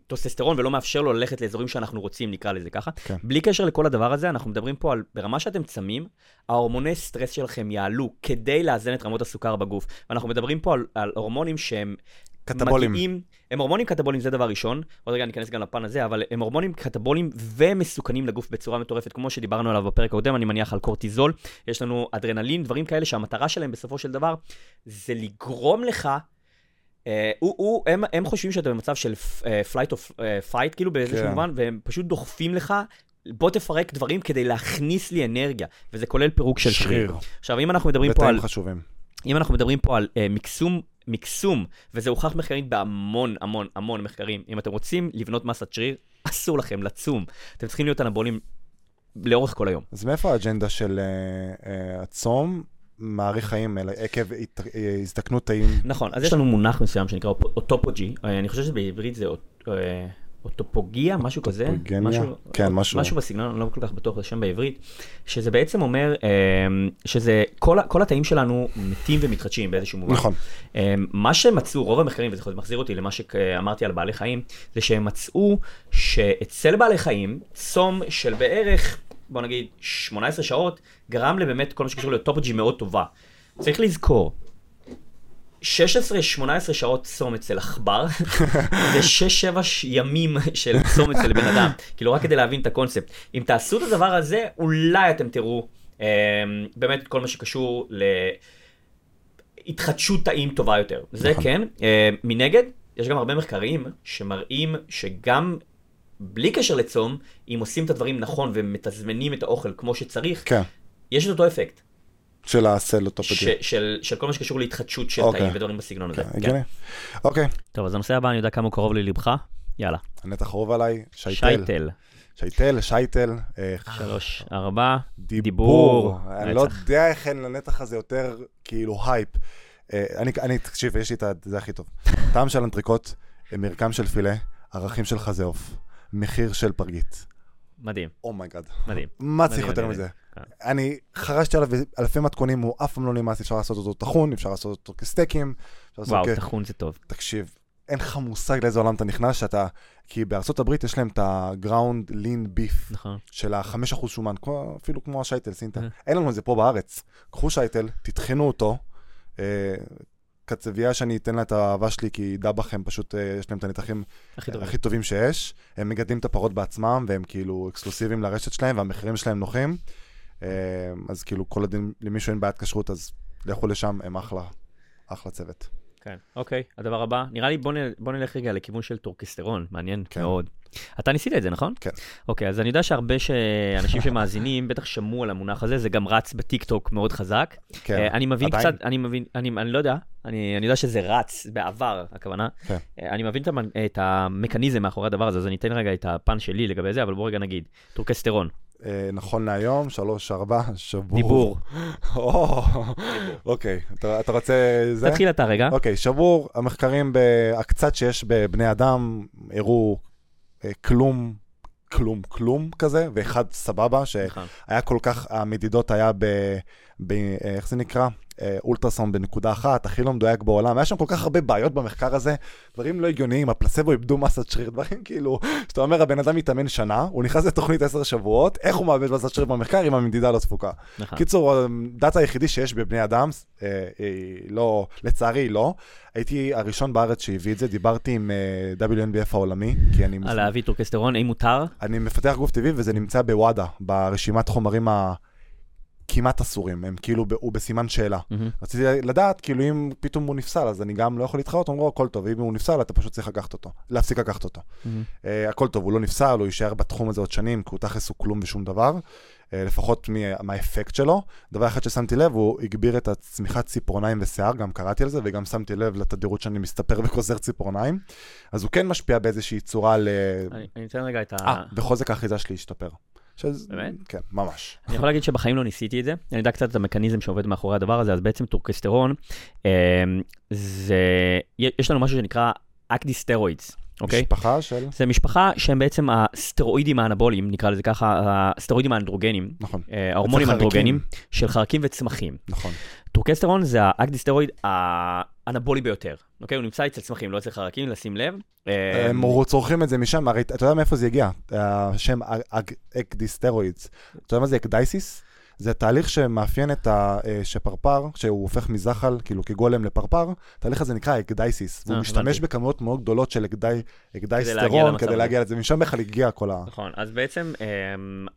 טוסטסטרון ולא מאפשר לו ללכת לאזורים שאנחנו רוצים, נקרא לזה ככה. כן. בלי קשר לכל הדבר הזה, אנחנו מדברים פה על, ברמה שאתם צמים, ההורמוני סטרס שלכם יעלו כדי לאזן את רמות הסוכר בגוף. ואנחנו מדברים פה על, על הורמונים שהם קטבולים. מגיעים, הם הורמונים קטבולים, זה דבר ראשון. עוד רגע ניכנס גם לפן הזה, אבל הם הורמונים קטבולים ומסוכנים לגוף בצורה מטורפת, כמו שדיברנו עליו בפרק הקודם, אני מניח על קורטיזול. יש לנו אדרנלין, דברים כאלה שהמטרה שלהם בסופו של דבר זה לגרום לך הוא, הוא, הם, הם חושבים שאתה במצב של flight או fight, כאילו באיזשהו כן. מובן, והם פשוט דוחפים לך, בוא תפרק דברים כדי להכניס לי אנרגיה, וזה כולל פירוק של שריר. שריר. עכשיו, אם אנחנו מדברים פה על, חשובים. אם אנחנו מדברים פה על uh, מקסום, מקסום, וזה הוכח מחקרית בהמון המון המון מחקרים, אם אתם רוצים לבנות מסת שריר, אסור לכם לצום. אתם צריכים להיות אנבולים לאורך כל היום. אז מאיפה האג'נדה של אה, אה, הצום מאריך חיים אלא עקב אה, הזדקנות תאים? נכון, אז יש לנו מונח מסוים שנקרא אוטופוג'י, אה, אני חושב שבעברית זה אה, אוטופוגיה, משהו כזה. אוטופוגניה? כן, משהו. משהו בסגנון, אני לא כל כך בטוח בשם בעברית, שזה בעצם אומר שזה, כל, התאים שלנו מתים ומתחדשים באיזשהו מובן. נכון. מה שמצאו, רוב המחקרים, וזה מחזיר אותי למה שאמרתי על בעלי חיים, זה שהם מצאו שאצל בעלי חיים, צום של בערך, בוא נגיד, 18 שעות, גרם לבאמת כל מה שקשור לאוטופוג'י מאוד טובה. צריך לזכור, 16-18 שעות צום אצל עכבר, (laughs) זה 6-7 ימים של צום אצל בן אדם. כאילו, רק כדי להבין את הקונספט. אם תעשו את הדבר הזה, אולי אתם תראו אה, באמת כל מה שקשור להתחדשות תאים טובה יותר. זה נכון. כן. אה, מנגד, יש גם הרבה מחקרים שמראים שגם בלי קשר לצום, אם עושים את הדברים נכון ומתזמנים את האוכל כמו שצריך, כן, יש את אותו אפקט. של הסלוטופגי. ש- של, של כל מה שקשור להתחדשות של אוקיי. תאים ודברים בסגנון הזה. כן, הגיוני. אוקיי, טוב, אז הנושא הבא, אני יודע כמה הוא קרוב ללבך. יאללה. הנתח אהוב עליי, שייטל. שייטל. שייטל, שייטל. אה, שלוש, ארבע. דיבור. דיבור. אני לא. יודע איך אין לנתח הזה יותר כאילו הייפ. אה, אני, אני, תקשיב, יש לי את זה הכי טוב. (laughs) טעם של אנטריקוט, אה, מרקם של פילה, ערכים של חזה עוף, מחיר של פרגית. מדהים, oh my god. מדהים. מה צריך יותר. מזה? כן. אני חרשתי עליו אלפי מתכונים, הוא אף פעם לא נמאס, אפשר לעשות אותו טחון, אפשר לעשות אותו כסטייקים. וואו, כ- טחון זה טוב. תקשיב, אין לך מושג לאיזה עולם אתה נכנס, שאתה... כי בארצות הברית יש להם את ה-ground lean beef נכון. של ה-5% שומן, כמו, אפילו כמו השייטל, סינטה. אה. אין לנו את זה פה בארץ. קחו שייטל, תטחנו אותו. אה, קצבייה שאני אתן לה את האהבה שלי, כי דבח הם פשוט, אה, יש להם את הנתחים הכי טוב. הכי טובים שיש. הם מגדלים את הפרות בעצמם, והם כאילו אקסקלוסיביים לרשת שלהם, והמחירים שלהם נוחים. אה, אז כאילו, כל עוד למישהו אין בעיית כשרות, אז לכו לשם, הם אחלה, אחלה צוות. כן, אוקיי. הדבר הבא, נראה לי בוא נ- בוא נלך רגע לכיוון של טורקסטרון, מעניין כן. מאוד. אתה ניסית את זה, נכון? כן. אוקיי, אז אני יודע שהרבה ש- אנשים שמאזינים בטח שמעו על המונח הזה, זה גם רץ בטיקטוק מאוד חזק. כן. אה, אני מבין עדיין? קצת, אני מבין, אני, אני לא יודע, אני, אני יודע שזה רץ בעבר, הכוונה. כן. אה, אני מבין את, המנ- את המכניזם מאחורי הדבר הזה, אז אני אתן רגע את הפן שלי לגבי זה, אבל בוא רגע נגיד, טורקסטרון, נכון להיום, שלוש, ארבע, שבור. דיבור. (laughs) או, אוקיי, אתה אתה רוצה זה? תתחיל אתה רגע. אוקיי, שבור, המחקרים, הקצת שיש בבני אדם, הראו אה, כלום, כלום, כלום כזה, ואחד סבבה, שהיה נכון. כל כך, המדידות היה ב... ב אה, איך זה נקרא? אה, אולטרסאונד בנקודה אחת, הכי לא מדויק בעולם. היה שם כל כך הרבה בעיות במחקר הזה, דברים לא הגיוניים, הפלסבו איבדו מסת שריר, (laughs) דברים כאילו, שאתה אומר, הבן אדם מתאמן שנה, הוא נכנס לתוכנית עשר שבועות, איך הוא מאבד מסת שריר במחקר אם המדידה לא תפוקה. נכון. קיצור, הדאטה היחידי שיש בבני אדם, אה, לא, לצערי לא. הייתי הראשון בארץ שהביא את זה, דיברתי עם אה, WNBF העולמי, כי אני... על להביא טורקסטרון, האם מותר? אני מפתח גוף טבעי וזה נמצא ב-WADA, ברשימת חומרים הכמעט אסורים, הם כאילו, ב- הוא בסימן שאלה. מהמם. רציתי לדעת, כאילו אם פתאום הוא נפסל, אז אני גם לא יכול להתחרות, אמרו, הכל טוב, אם הוא נפסל, אתה פשוט צריך לקחת אותו, להפסיק לקחת אותו. מהמם. Uh, הכל טוב, הוא לא נפסל, הוא יישאר בתחום הזה עוד שנים, כי הוא תכלס הוא כלום ושום דבר, uh, לפחות מה- מהאפקט שלו. דבר אחד ששמתי לב, הוא הגביר את הצמיחת ציפורניים ושיער, גם קראתי על זה, וגם שמתי לב לתדירות שאני מסתפר וגוזר ציפורניים. אז הוא כן משפיע באיזושהי צורה ל... אני אני אתן רגע את ה... אה, בחוזק האחיזה שלי השתפר. שזה- באמת? כן, ממש. אני יכול להגיד שבחיים לא ניסיתי את זה, אני יודע קצת את המכניזם שעובד מאחורי הדבר הזה, אז בעצם טורקסטרון, אה, זה, יש לנו משהו שנקרא אקדיסטרואידס, אוקיי? משפחה של... זה משפחה שהם בעצם הסטרואידים האנבוליים, נקרא לזה ככה, הסטרואידים האנדרוגנים, נכון, אה, ההורמונים. האנדרוגנים של חרקים וצמחים. נכון. טורקסטרון זה האקדיסטרואיד האנבולי ביותר, אוקיי? הוא נמצא אצל צמחים, לא אצל חרקים, לשים לב. אה, הם צורכים את זה משם, הרי אתה יודע מאיפה זה הגיע? השם אקדיסטרואידס. אתה יודע מה זה אקדייסיס? זה תהליך שמאפיין את הפרפר, שהוא הופך מזחל, כאילו כגולם לפרפר, התהליך הזה נקרא אקדייסיס, והוא אה, משתמש הבנתי. בכמויות מאוד גדולות של אקדייסטרון כדי. להגיע לזה, משם בכלל הגיע כל ה... נכון, אז בעצם אמ,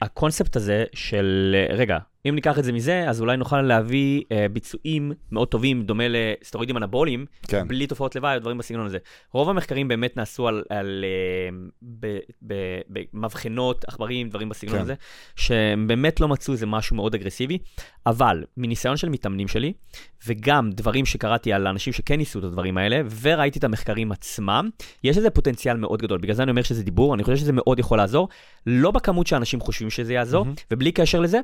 הקונספט הזה של, אה, רגע, אם ניקח את זה מזה, אז אולי נוכל להביא אה, ביצועים מאוד טובים, דומה לסטרואידים אנבוליים, כן. בלי תופעות לוואי או דברים בסגנון הזה. רוב המחקרים באמת נעשו על, על אה, במבחנות, עכברים, דברים בסגנון כן. הזה, שהם באמת לא מצאו איזה משהו מאוד אגרסיבי, אבל מניסיון של מתאמנים שלי, וגם דברים שקראתי על אנשים שכן ניסו את הדברים האלה, וראיתי את המחקרים עצמם, יש לזה פוטנציאל מאוד גדול. בגלל זה אני אומר שזה דיבור, אני חושב שזה מאוד יכול לעזור, לא בכמות שאנשים חושבים שזה יעזור, מהמם. ובלי קשר לזה,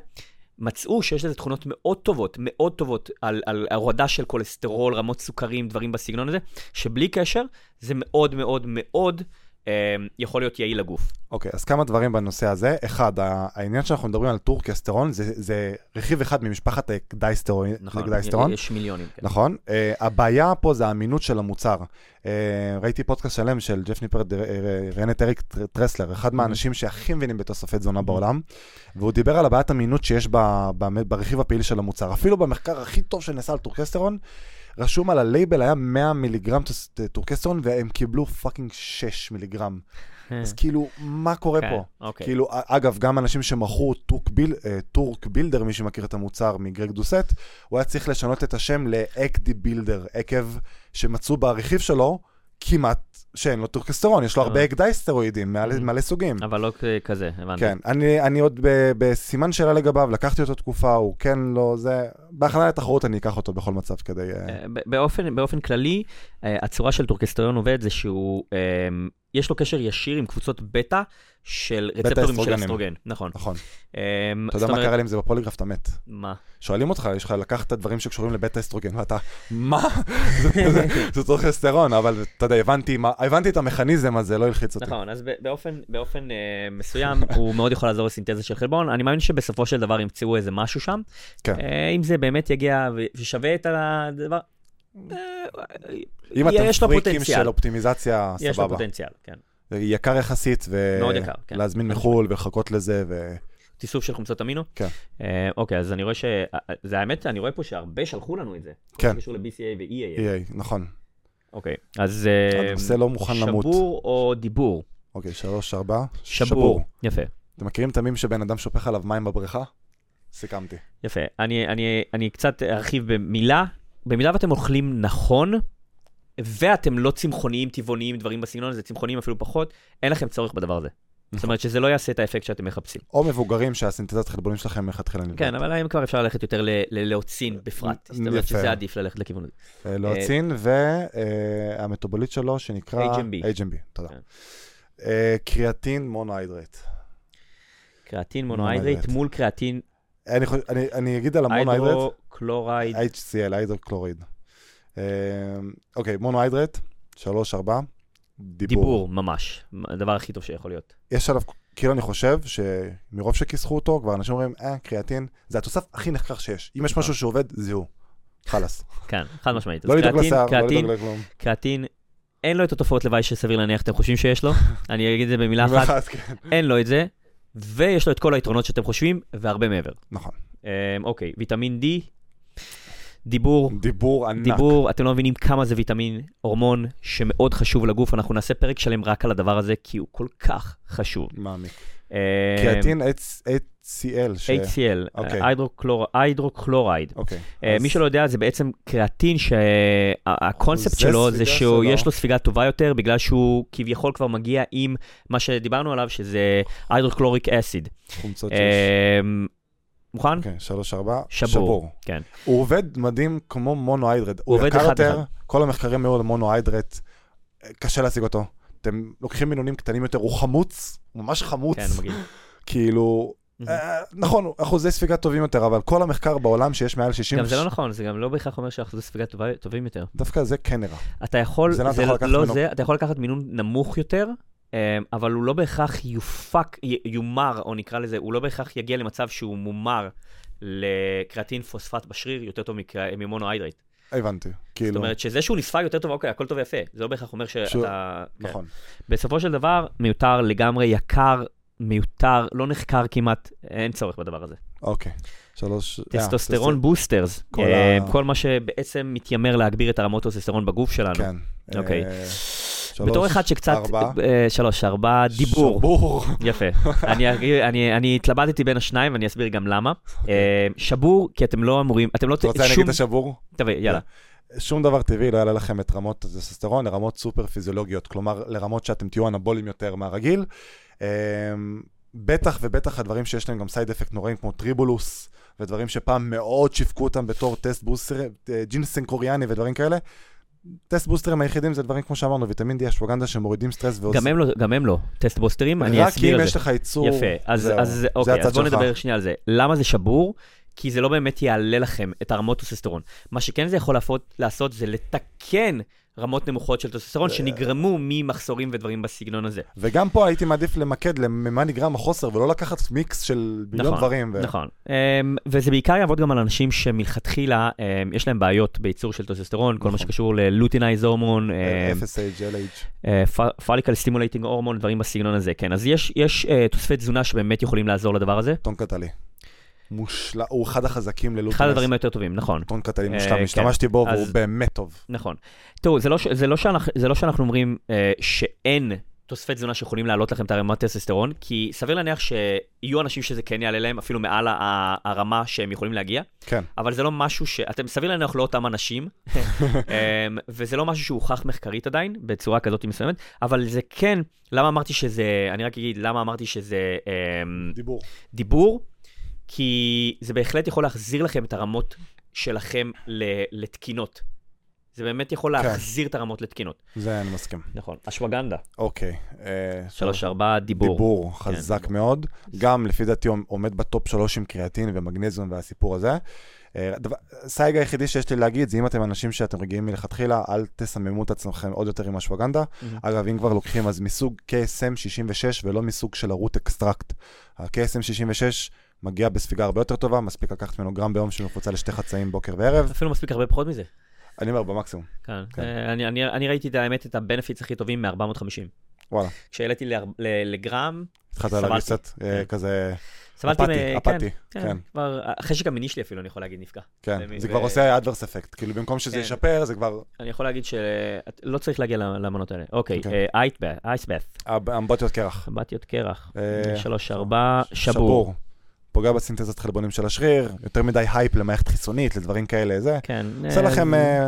מצאו שיש לזה תכונות מאוד טובות, מאוד טובות, על, על הורדה של כולסטרול, רמות סוכרים, דברים בסגנון הזה, שבלי קשר, זה מאוד מאוד מאוד יכול להיות יעיל לגוף. אוקיי, אז כמה דברים בנושא הזה. אחד, העניין שאנחנו מדברים על טורקסטרון, זה, זה רכיב אחד ממשפחת האקדיסטרון. האקדיסטרון. יש מיליונים. כן. נכון. Uh, הבעיה פה זה האמינות של המוצר. Uh, ראיתי פודקאסט שלם של ג'ף ניפארד, ד- אה, ראיין את אריק טר- טרסלר, אחד מהאנשים שהכי מבינים בתוספי תזונה בעולם, והוא דיבר על הבעיית אמינות שיש ברכיב הפעיל של המוצר. אפילו במחקר הכי טוב שנעשה על טורקסטרון, רשום על הלייבל היה 100 מיליגרם טורקסטרון, והם קיבלו fucking 6 מיליגרם. אז כאילו, מה קורה כן, פה? אוקיי. כאילו, אגב, גם אנשים שמכרו Turk, Build, אה, Turk Builder, מי שמכיר את המוצר מגרג דוסט, הוא היה צריך לשנות את השם ל Ecdy Builder, עקב שמצאו ברכיב שלו כמעט שאין לו טורקסטרון, יש לו הרבה אה. אקדיסטרואידים, מלא, Mhm. מלא סוגים. אבל לא כזה, הבנתי. כן, אני, אני עוד ב, בסימן שאלה לגביו, לקחתי אותו תקופה, הוא כן לא זה, בהכנה לתחרות אני אקח אותו בכל מצב כדי... אה, אה, באופן, באופן כללי, אה, הצורה של טורקסטרון עובד זה שהוא, יש לו קשר ישיר עם קבוצות בטא של רצפטורים של. אסטרוגן. נכון. נכון. אה, אתה יודע מה קרה לי עם זה בפוליגרף, אתה מת. מה? שואלים אותך, יש לך לקחת דברים שקשורים לבטא אסטרוגן, ואתה, מה? (laughs) זה- זה טורקסטרון, אבל אתה יודע, הבנתי את המכניזם הזה, לא הלחיץ אותי. נכון, אז באופן, אה, מסוים (laughs) הוא מאוד יכול לעזור לסינתזה של חלבון. אני מאמין שבסופו של דבר ימצאו איזה משהו שם. כן. אה, אם זה באמת יגיע ושווה את הדבר, אה, אם אתם פריקים. של אופטימיזציה, יש לו סבבה. פוטנציאל, כן. יקר יחסית, כן. ולהזמין חד מחו"ל ולחכות לזה, ו... תיסוף של חומצות אמינו? כן. אה, אוקיי, אז אני רואה ש... אה, זה האמת, אני רואה פה שהרבה שלחו לנו את זה. כן. זה קשור ל-BCA ו-EA. EA, נכון. אוקיי, אז... אה, הנושא לא מוכן למות. שבור או דיבור? אוקיי, שלוש, ארבע. שבור. יפה. אתם מכירים את המים שבן אדם שופך עליו מים בבריכה? סיכמתי. יפה. אני, אני, אני קצת ארחיב במילה. במילה ואתם אוכלים נכון, ואתם לא צמחוניים, טבעוניים, דברים בסגנון הזה, צמחוניים אפילו פחות, אין לכם צורך בדבר הזה. זאת אומרת שזה לא יעשה את האפקט שאתם מחפשים. או מבוגרים שהסינתזת חלבונים שלכם מלכתחילה נבדק. כן, אבל היום כבר אפשר ללכת יותר ל- ל- ללאוצין בפרט. זאת אומרת. שזה עדיף ללכת לכיוון הזה. אה, לאוצין, והמטובוליט שלו שנקרא... HMB. HMB, תודה. כן. אה, קריאטין מונוהידרט. קריאטין. מונוהידרט מול קריאטין אני אגיד על המונוהידרט, hydrochloride. HCl, היידרוקלוריד. אה, אוקיי, מונוהידרט, שלוש, ארבע. דיבור. דיבור, ממש. הדבר הכי טוב שיכול להיות. יש עליו, כאילו אני חושב שמרוב שכיסחו אותו, כבר אנשים אומרים, אה, קריאטין, זה התוסף הכי נחקר שיש. אם יש נכון. משהו שעובד, זה הוא. חלאס. כן, חד משמעית. לא לדאוג לשיער, לא לדאוג לכלום. קריאטין, אין לו את התופעות לוואי שסביר להניח שאתם חושבים שיש לו. (laughs) אני אגיד את זה במילה (laughs) אחת, כן. אין לו את זה, ויש לו את כל היתרונות שאתם חושבים, והרבה מעבר. נכון. אמ, אוקיי, ויטמין D, דיבור, דיבור ענק. דיבור, אתם לא מבינים כמה זה ויטמין, הורמון שמאוד חשוב לגוף, אנחנו נעשה פרק שלם רק על הדבר הזה, כי הוא כל כך חשוב. מעמיק. אמ, קריאטין HCl. ש- HCl, אוקיי. hydrochlor- hydrochloride. אוקיי. אה, מי שלא יודע, זה בעצם קריאטין שהקונספט שלו זה ספיגה שהוא, שלו. יש לו ספיגה טובה יותר, בגלל שהוא כביכול כבר מגיע עם מה שדיברנו עליו, שזה hydrochloric acid. חומצות שיש. מוכן? אוקיי, שלוש, ארבע. שבור. כן. הוא עובד מדהים כמו מונוהידרט. הוא עובד אחד יותר. כל המחקרים היו על מונוהידרט. קשה להשיג אותו. אתם לוקחים מינונים קטנים יותר, הוא חמוץ, הוא ממש חמוץ. כן, מגעיל. כאילו, אה, נכון, אחוזי ספיגה טובים יותר, אבל כל המחקר בעולם שיש מעל 60... גם זה לא נכון, זה גם לא בהכרח אומר שאחוזי ספיגה טובים יותר. דווקא זה כן נראה. אתה יכול, זה לא זה לקחת לא ממנו. זה, אתה יכול לקחת מינון נמוך יותר, אבל הוא לא בהכרח יופק, יומר, או נקרא לזה, הוא לא בהכרח יגיע למצב שהוא מומר לקריאטין פוספט בשריר יותר טוב ממ monohydrate. הבנתי. זאת כאילו, אומרת שזה שהוא נספג יותר טוב, אוקיי, הכל טוב ויפה. זה לא בהכרח אומר שאתה... שהוא- כן. נכון. בסופו של דבר, מיותר לגמרי, יקר, מיותר, לא נחקר כמעט, אין צורך בדבר הזה. אוקיי. שלוש... אה, testosterone boosters, כל אה, כל מה שבעצם מתיימר להגביר את הרמות טסטוסטרון בגוף שלנו. כן. אוקיי. אה, שלוש, בתור אחד שקצת, ארבע. אה, שלוש, ארבע, דיבור. שבור. יפה. אני, אגיד- אני, אני התלבטתי בין השניים ואני אסביר גם למה. אה, שבור, כי אתם לא אמורים, אתם לא... אתה רוצה אני. אגיד את השבור? טוב, יאללה. שום דבר טבעי לא יעלה לכם את רמות הטסטוסטרון לרמות סופר פיזיולוגיות, כלומר לרמות שאתם תהיו אנבולים יותר מהרגיל. בטח ובטח הדברים שיש להם גם side effect נוראים כמו טריבולוס, ודברים שפעם מאוד שיווקו אותם בתור test booster, אה, ג'ינסן קוריאני ודברים כאלה. test boosters ים היחידים זה דברים כמו שאמרנו, ויטמין D, אשווגנדה שמורידים סטרס ועוז... גם הם לא, גם הם לא. test boosters ים, אני רק אסביר אם על יש זה. לך ייצור... יפה, אז, זהו, אז זה אוקיי, אז שלך. נדבר שנייה על זה. למה זה שבור? כי זה לא באמת יעלה לכם את הרמות טוסטסטרון. מה שכן זה יכול לעשות, לעשות זה לתקן רמות נמוכות של טוסטסטרון שנגרמו ממחסורים ודברים בסגנון הזה. וגם פה הייתי מעדיף למקד ממה נגרם החוסר, ולא לקחת מיקס של מיליון נכון, דברים. ו... נכון. Um, וזה בעיקר יעבוד גם על אנשים שמלכתחילה um, יש להם בעיות בייצור של טוסטסטרון, כל מה נכון. שקשור ל-luteinizing hormone, אה, FSH, LH. follicle stimulating hormone, דברים בסגנון הזה, כן. אז יש, יש uh, תוספי תזונה שבאמת יכולים לעזור לדבר הזה. טון קטלי. מושלם, הוא אחד החזקים ללוטינס. אחד הדברים היותר טובים, נכון. טונגקט עלי אה, מושלם, כן. השתמשתי בו והוא באמת טוב. נכון. תראו, זה לא, לא, שאנחנו, לא שאנחנו אומרים אה, שאין תוספי תזונה שיכולים להעלות לכם את הרמת טסטסטרון, כי סביר להניח שיהיו אנשים שזה כן יעלה להם, אפילו מעל הרמה שהם יכולים להגיע, כן. אבל זה לא משהו ש... אתם סביר להניח לא אותם אנשים, (laughs) אה, וזה לא משהו שהוכח מחקרית עדיין, בצורה כזאת מסוימת, אבל זה כן, למה אמרתי שזה, אני רק אגיד, למה אמרתי שזה אה, דיבור. דיבור, כי זה בהחלט יכול להחזיר לכם את הרמות שלכם ל- לתקינות. זה באמת יכול כן. להחזיר את הרמות לתקינות. זה אני מסכים. נכון. אשווגנדה. אוקיי. אה, שלוש ארבע, דיבור. דיבור חזק דיבור. מאוד. גם לפי דעתי עומד ב-top שלוש עם קריאטין ומגנזיום והסיפור הזה. אה, דבר- סייג היחידי שיש לי להגיד זה אם אתם אנשים שאתם רגילים מלכתחילה, אל תסממו את עצמכם עוד יותר עם אשווגנדה. אגב, אם כבר לוקחים, אז מסוג KSM 66 ולא מסוג של ה-root extract. ה-KSM 66 מגיע בספיגה הרבה יותר טובה, מספיק לקחת ממנו גרם ביום שמפוצל לשתי חצאים בוקר וערב. אפילו מספיק הרבה פחות מזה. אני אומר, במקסימום. כן. כן. אה, אני- אני אני ראיתי את האמת, את ה-benefits הכי טובים מ-450. וואלה, כשהעליתי לגרם, התחלת. להרגיש קצת אה, כן. כזה, סבלתי אפאתי, אפאתי, כן, כן. כן. כבר, החשק המיני שלי אפילו, אני יכול להגיד, נפגע. כן, זה ו- כבר עושה adverse effect, כאילו במקום שזה כן. ישפר, זה כבר, אני יכול להגיד שלא צריך להגיע למנות האלה. אוקיי, אוקיי. אייסבeth, אמבטיות קרח. אמבטיות קרח. אה, שלוש ארבע, שבור. פוגע בסינתזת חלבונים של השריר, יותר מדי הייפ למערכת חיסונית, לדברים כאלה, זה. כן. עושה אה, לכם אה,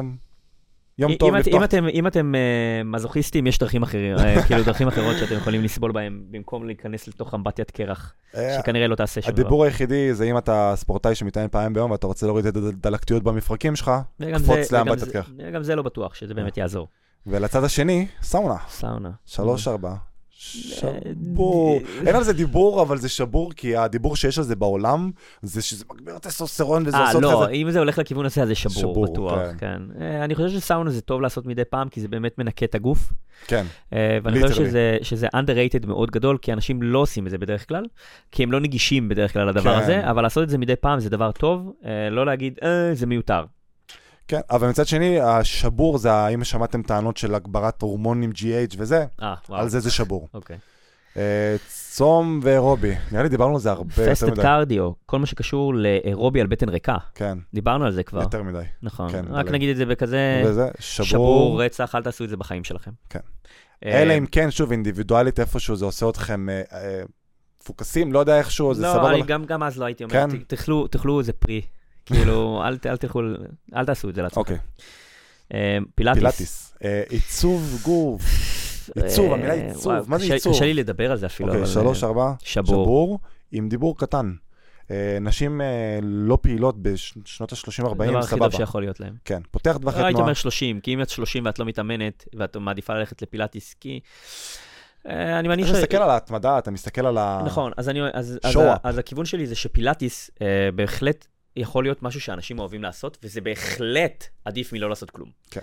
יום טוב לפתוח. אם אתם, אם אתם אה, מזוכיסטים, יש דרכים אחרים, (laughs) כאילו דרכים אחרות שאתם יכולים לסבול בהם, במקום להיכנס לתוך אמבטיית קרח, אה, שכנראה לא תעשה שום דבר. הדיבור היחידי זה אם אתה ספורטאי שמתאמן פעמים ביום ואתה רוצה להוריד את הדלקתיות במפרקים שלך, קפוץ לאמבטיית קרח. גם זה לא בטוח, שזה באמת יעזור. ולצד השני, סאונה. סאונה. שלוש, ארבע. שבור. אין על זה דיבור, אבל זה שבור, כי הדיבור שיש על זה בעולם, זה שזה מגביר טסטוסטרון וזה אה, עושה לא, אותך... אם זה הולך לכיוון הזה, אז זה שבור, בטוח, כן. כן. אה, אני חושב שסאונה זה טוב לעשות מדי פעם, כי זה באמת מנקה את הגוף. כן, אה, ואני חושב. שזה, underrated מאוד גדול, כי אנשים לא עושים את זה בדרך כלל, כי הם לא נגישים בדרך כלל לדבר כן. הזה, אבל לעשות את זה מדי פעם זה דבר טוב, אה, לא להגיד, אה, זה מיותר. כן, אבל מצד שני, השבור זה, האם שמעתם טענות של הגברת הורמונים GH וזה, אה. על זה זה שבור. אוקיי. אה, צום ואירובי, נראה לי דיברנו על זה הרבה יותר פסטד מדי. קרדיו, כל מה שקשור לאירובי על בטן ריקה. כן, דיברנו על זה כבר. יותר מדי. נכון. כן, רק. נגיד את זה בכזה וזה, שבור, שבור, רצח, אל תעשו את זה בחיים שלכם. כן. אה, אלא אם כן, שוב, אינדיבידואלית איפשהו זה עושה אתכם מפוקסים, לא יודע איכשהו, זה לא, סבבה. אני גם, גם אז לא הייתי אומר, כן? תאכלו איזה פרי. כאילו, אל, ת- אל תלכו, אל תעשו את זה לעצמכם. אוקיי, אה, פילאטיס. פילאטיס. אה, עיצוב גוף. עיצוב, המילה אה, עיצוב, מה זה עיצוב? קשה לי לדבר על זה אפילו. אוקיי, שלוש, אה, ארבע, שבור. עם דיבור קטן. אה, נשים אה, לא פעילות בשנות זה ה-30-40, הדבר הכי סבבה. טוב שיכול להיות להם. כן, פותח טווחי לא הייתי תנועה. אומר 30, כי אם את 30 ואת לא מתאמנת, ואת מעדיפה ללכת לפילאטיס, כי... אה, אני מניח אתה מסתכל על ההתמדה, אתה מסתכל על ה... נכון, אז, אני, אז, אז, show ה- up. אז הכיוון שלי זה שפילאטיס אה, בהחלט יכול להיות משהו שאנשים אוהבים לעשות, וזה בהחלט עדיף מלא לעשות כלום. כן.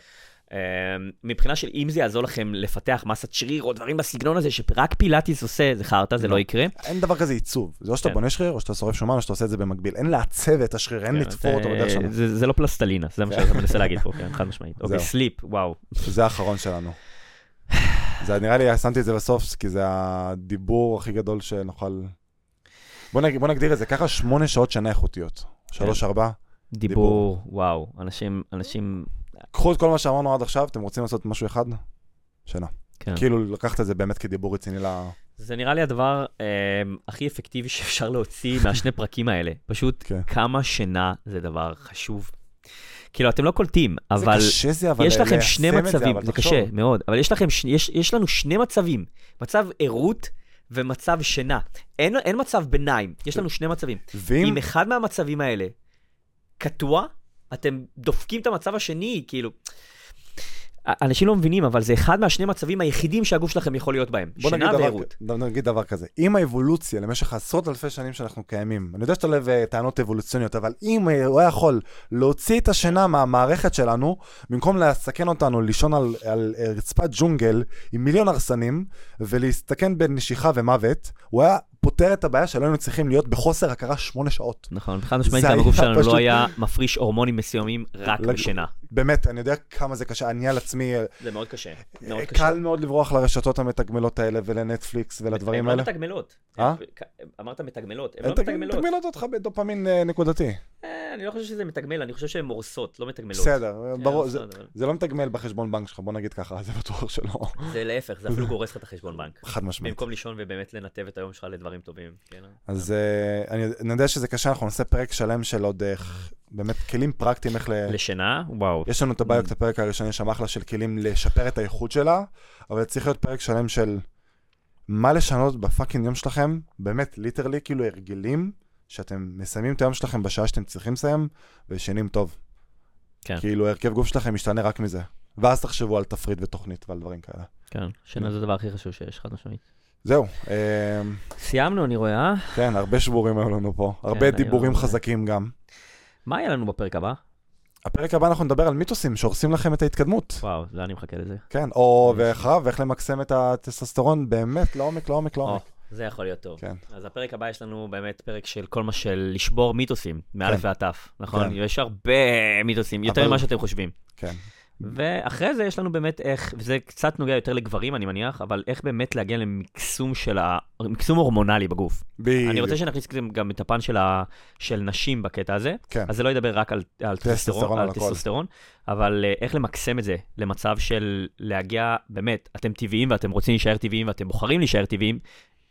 אה, מבחינה של אם זה יעזור לכם לפתח מסת שריר או דברים בסגנון הזה, שרק פילאטיס עושה, זה חרטא, זה לא. לא יקרה. אין דבר כזה עיצוב. זה או שאתה כן. בונה שריר, או שאתה שורף שומן, או שאתה עושה את זה במקביל. אין לעצב את השריר, אין כן, לתפור אותו בדרך שם. זה, זה לא פלסטלינה, זה מה כן. שאתה מנסה להגיד פה, כן, חד משמעית. אוקיי. סליפ, וואו. זה האחרון שלנו. זה נראה לי, שמתי את זה בסוף, כי זה הדיבור הכי גדול שנוכל... בוא נגדיר את זה ככה, שמונה שעות שינה איכותיות. שלוש, ארבע. דיבור, וואו, אנשים, אנשים, קחו את כל מה שאמרנו עד עכשיו, אתם רוצים לעשות משהו אחד? שינה. כן. כאילו, לקחת את זה באמת כדיבור רציני ל... זה נראה לי הדבר אה, הכי אפקטיבי (laughs) שאפשר להוציא מהשני פרקים האלה. פשוט כן. כמה שינה זה דבר חשוב. כאילו, אתם לא קולטים, אבל זה קשה זה, אבל יש לכם שני זה, מצבים, זה תחשוב. קשה מאוד, אבל יש לכם, ש- יש, יש לנו שני מצבים, מצב ערות ומצב שינה. אין, אין מצב ביניים, יש לנו שני מצבים. ואם... אם אחד מהמצבים האלה קטוע, אתם דופקים את המצב השני, כאילו... אנשים לא מבינים, אבל זה אחד מהשני מצבים היחידים שהגוף שלכם יכול להיות בהם. בוא נגיד דבר, וערות. ד- נגיד דבר כזה, אם האבולוציה למשך עשרות אלפי שנים שאנחנו קיימים, אני יודע שאתה לא אוהב אה, טענות אבולוציוניות, אבל אם אה, הוא היה יכול להוציא את השינה מהמערכת שלנו, במקום לסכן אותנו לישון על, על רצפת ג'ונגל עם מיליון הרסנים, ולהסתכן בנשיכה ומוות, הוא היה פותר את הבעיה שלא היינו צריכים להיות בחוסר הכרה שמונה שעות. נכון, חד משמעית, גם הגוף שלנו פשוט- לא היה מפריש הורמונים מסוימים רק לג- בשינה. באמת, אני יודע כמה זה קשה, אני על עצמי, אה, זה מאוד קשה, מאוד אה, קשה. קל מאוד לברוח לרשתות המתגמלות האלה ולנטפליקס ולדברים הן האלה. לא מתגמלות. אה? אמרת מתגמלות, הן הן לא תג- מתגמלות. מתגמלות אותך בדופמין אה, נקודתי. אה, אני לא חושב שזה מתגמל, אני חושב שהן הורסות, לא מתגמלות. בסדר, כן, ברור, בסדר, אבל זה לא מתגמל בחשבון בנק שלך, בוא נגיד ככה, (laughs) זה בטוח שלא. זה להפך, זה אפילו (laughs) גורס לך את החשבון בנק. חד משמעית. במקום לישון ובאמת לנתב את היום שלך לדברים טובים. כן? אז אה, אני יודע שזה קשה, אנחנו נעשה פרק שלם של עוד אה, באמת כלים פרקטיים איך ל... לשינה, וואו. יש לנו את הביוק, את הפרק הראשון, יש שם אחלה של כלים לשפר את האיכות שלה, אבל צריך להיות פרק שלם של מה לשנות בפאקינג יום שלכם, באמת, literally, כאילו הרגלים, שאתם מסיימים את היום שלכם בשעה שאתם צריכים לסיים, וישנים טוב. כן. כאילו, הרכב גוף שלכם משתנה רק מזה. ואז תחשבו על תפריט ותוכנית ועל דברים כאלה. כן, שינה זה הדבר הכי חשוב שיש, חד משמעית. זהו, אה, סיימנו, אני רואה, אה? כן, הרבה שבורים היו לנו פה, הרבה היום, דיבורים אה, חזקים גם. מה יהיה לנו בפרק הבא? הפרק הבא אנחנו נדבר על מיתוסים שהורסים לכם את ההתקדמות. וואו, לא אני מחכה לזה. כן, או ואחריו, איך למקסם את הטסטוסטרון באמת לעומק, לעומק, לעומק. זה יכול להיות טוב. כן. אז הפרק הבא יש לנו באמת פרק של כל מה של לשבור מיתוסים, מאלף כן. ועד תף, נכון? כן. יש הרבה מיתוסים, יותר אבל- ממה שאתם חושבים. כן. ואחרי זה יש לנו באמת איך, וזה קצת נוגע יותר לגברים, אני מניח, אבל איך באמת להגיע למקסום של ה... מקסום הורמונלי בגוף. בדיוק. אני רוצה שנכניס גם- את הפן של, ה... של נשים בקטע הזה. כן. אז זה לא ידבר רק על, על טסטוסטרון, על. טסטוסטרון, אבל אה, איך למקסם את זה למצב של להגיע, באמת, אתם טבעיים ואתם רוצים להישאר טבעיים ואתם בוחרים להישאר טבעיים,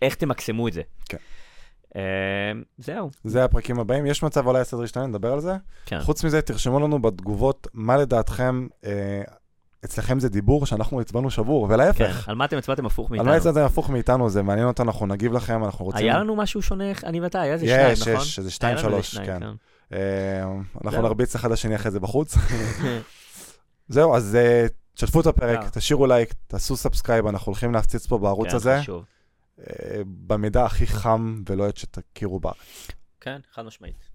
איך תמקסמו את זה. כן. אה, זהו, זה הפרקים הבאים. יש מצב אולי הסדר ישתנה, נדבר על זה. כן. חוץ מזה, תרשמו לנו בתגובות מה לדעתכם, אה, אצלכם זה דיבור שאנחנו הצבענו שבור, כן. ולהפך. על מה אתם הצבעתם הפוך על מאיתנו? מה הצבעתם הפוך מאיתנו, זה מעניין אותנו, אנחנו נגיב לכם, אנחנו רוצים... היה לנו משהו שונה, אני ואתה, היה איזה שניים, יש, נכון? יש, איזה שתיים, היה לנו איזה שלוש, שניים, כן. אה, אנחנו. נרביץ אחד לשני אחרי זה בחוץ. (laughs) (laughs) זהו, אז אה, תשתפו את הפרק. תשאירו לייק, תעשו subscribe, אנחנו הולכים להפציץ פה בערוץ כן, הזה, חשוב. במידע הכי חם ולוהט שתכירו בארץ. כן, חד משמעית.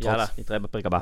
יאללה, נתראה בפרק הבא.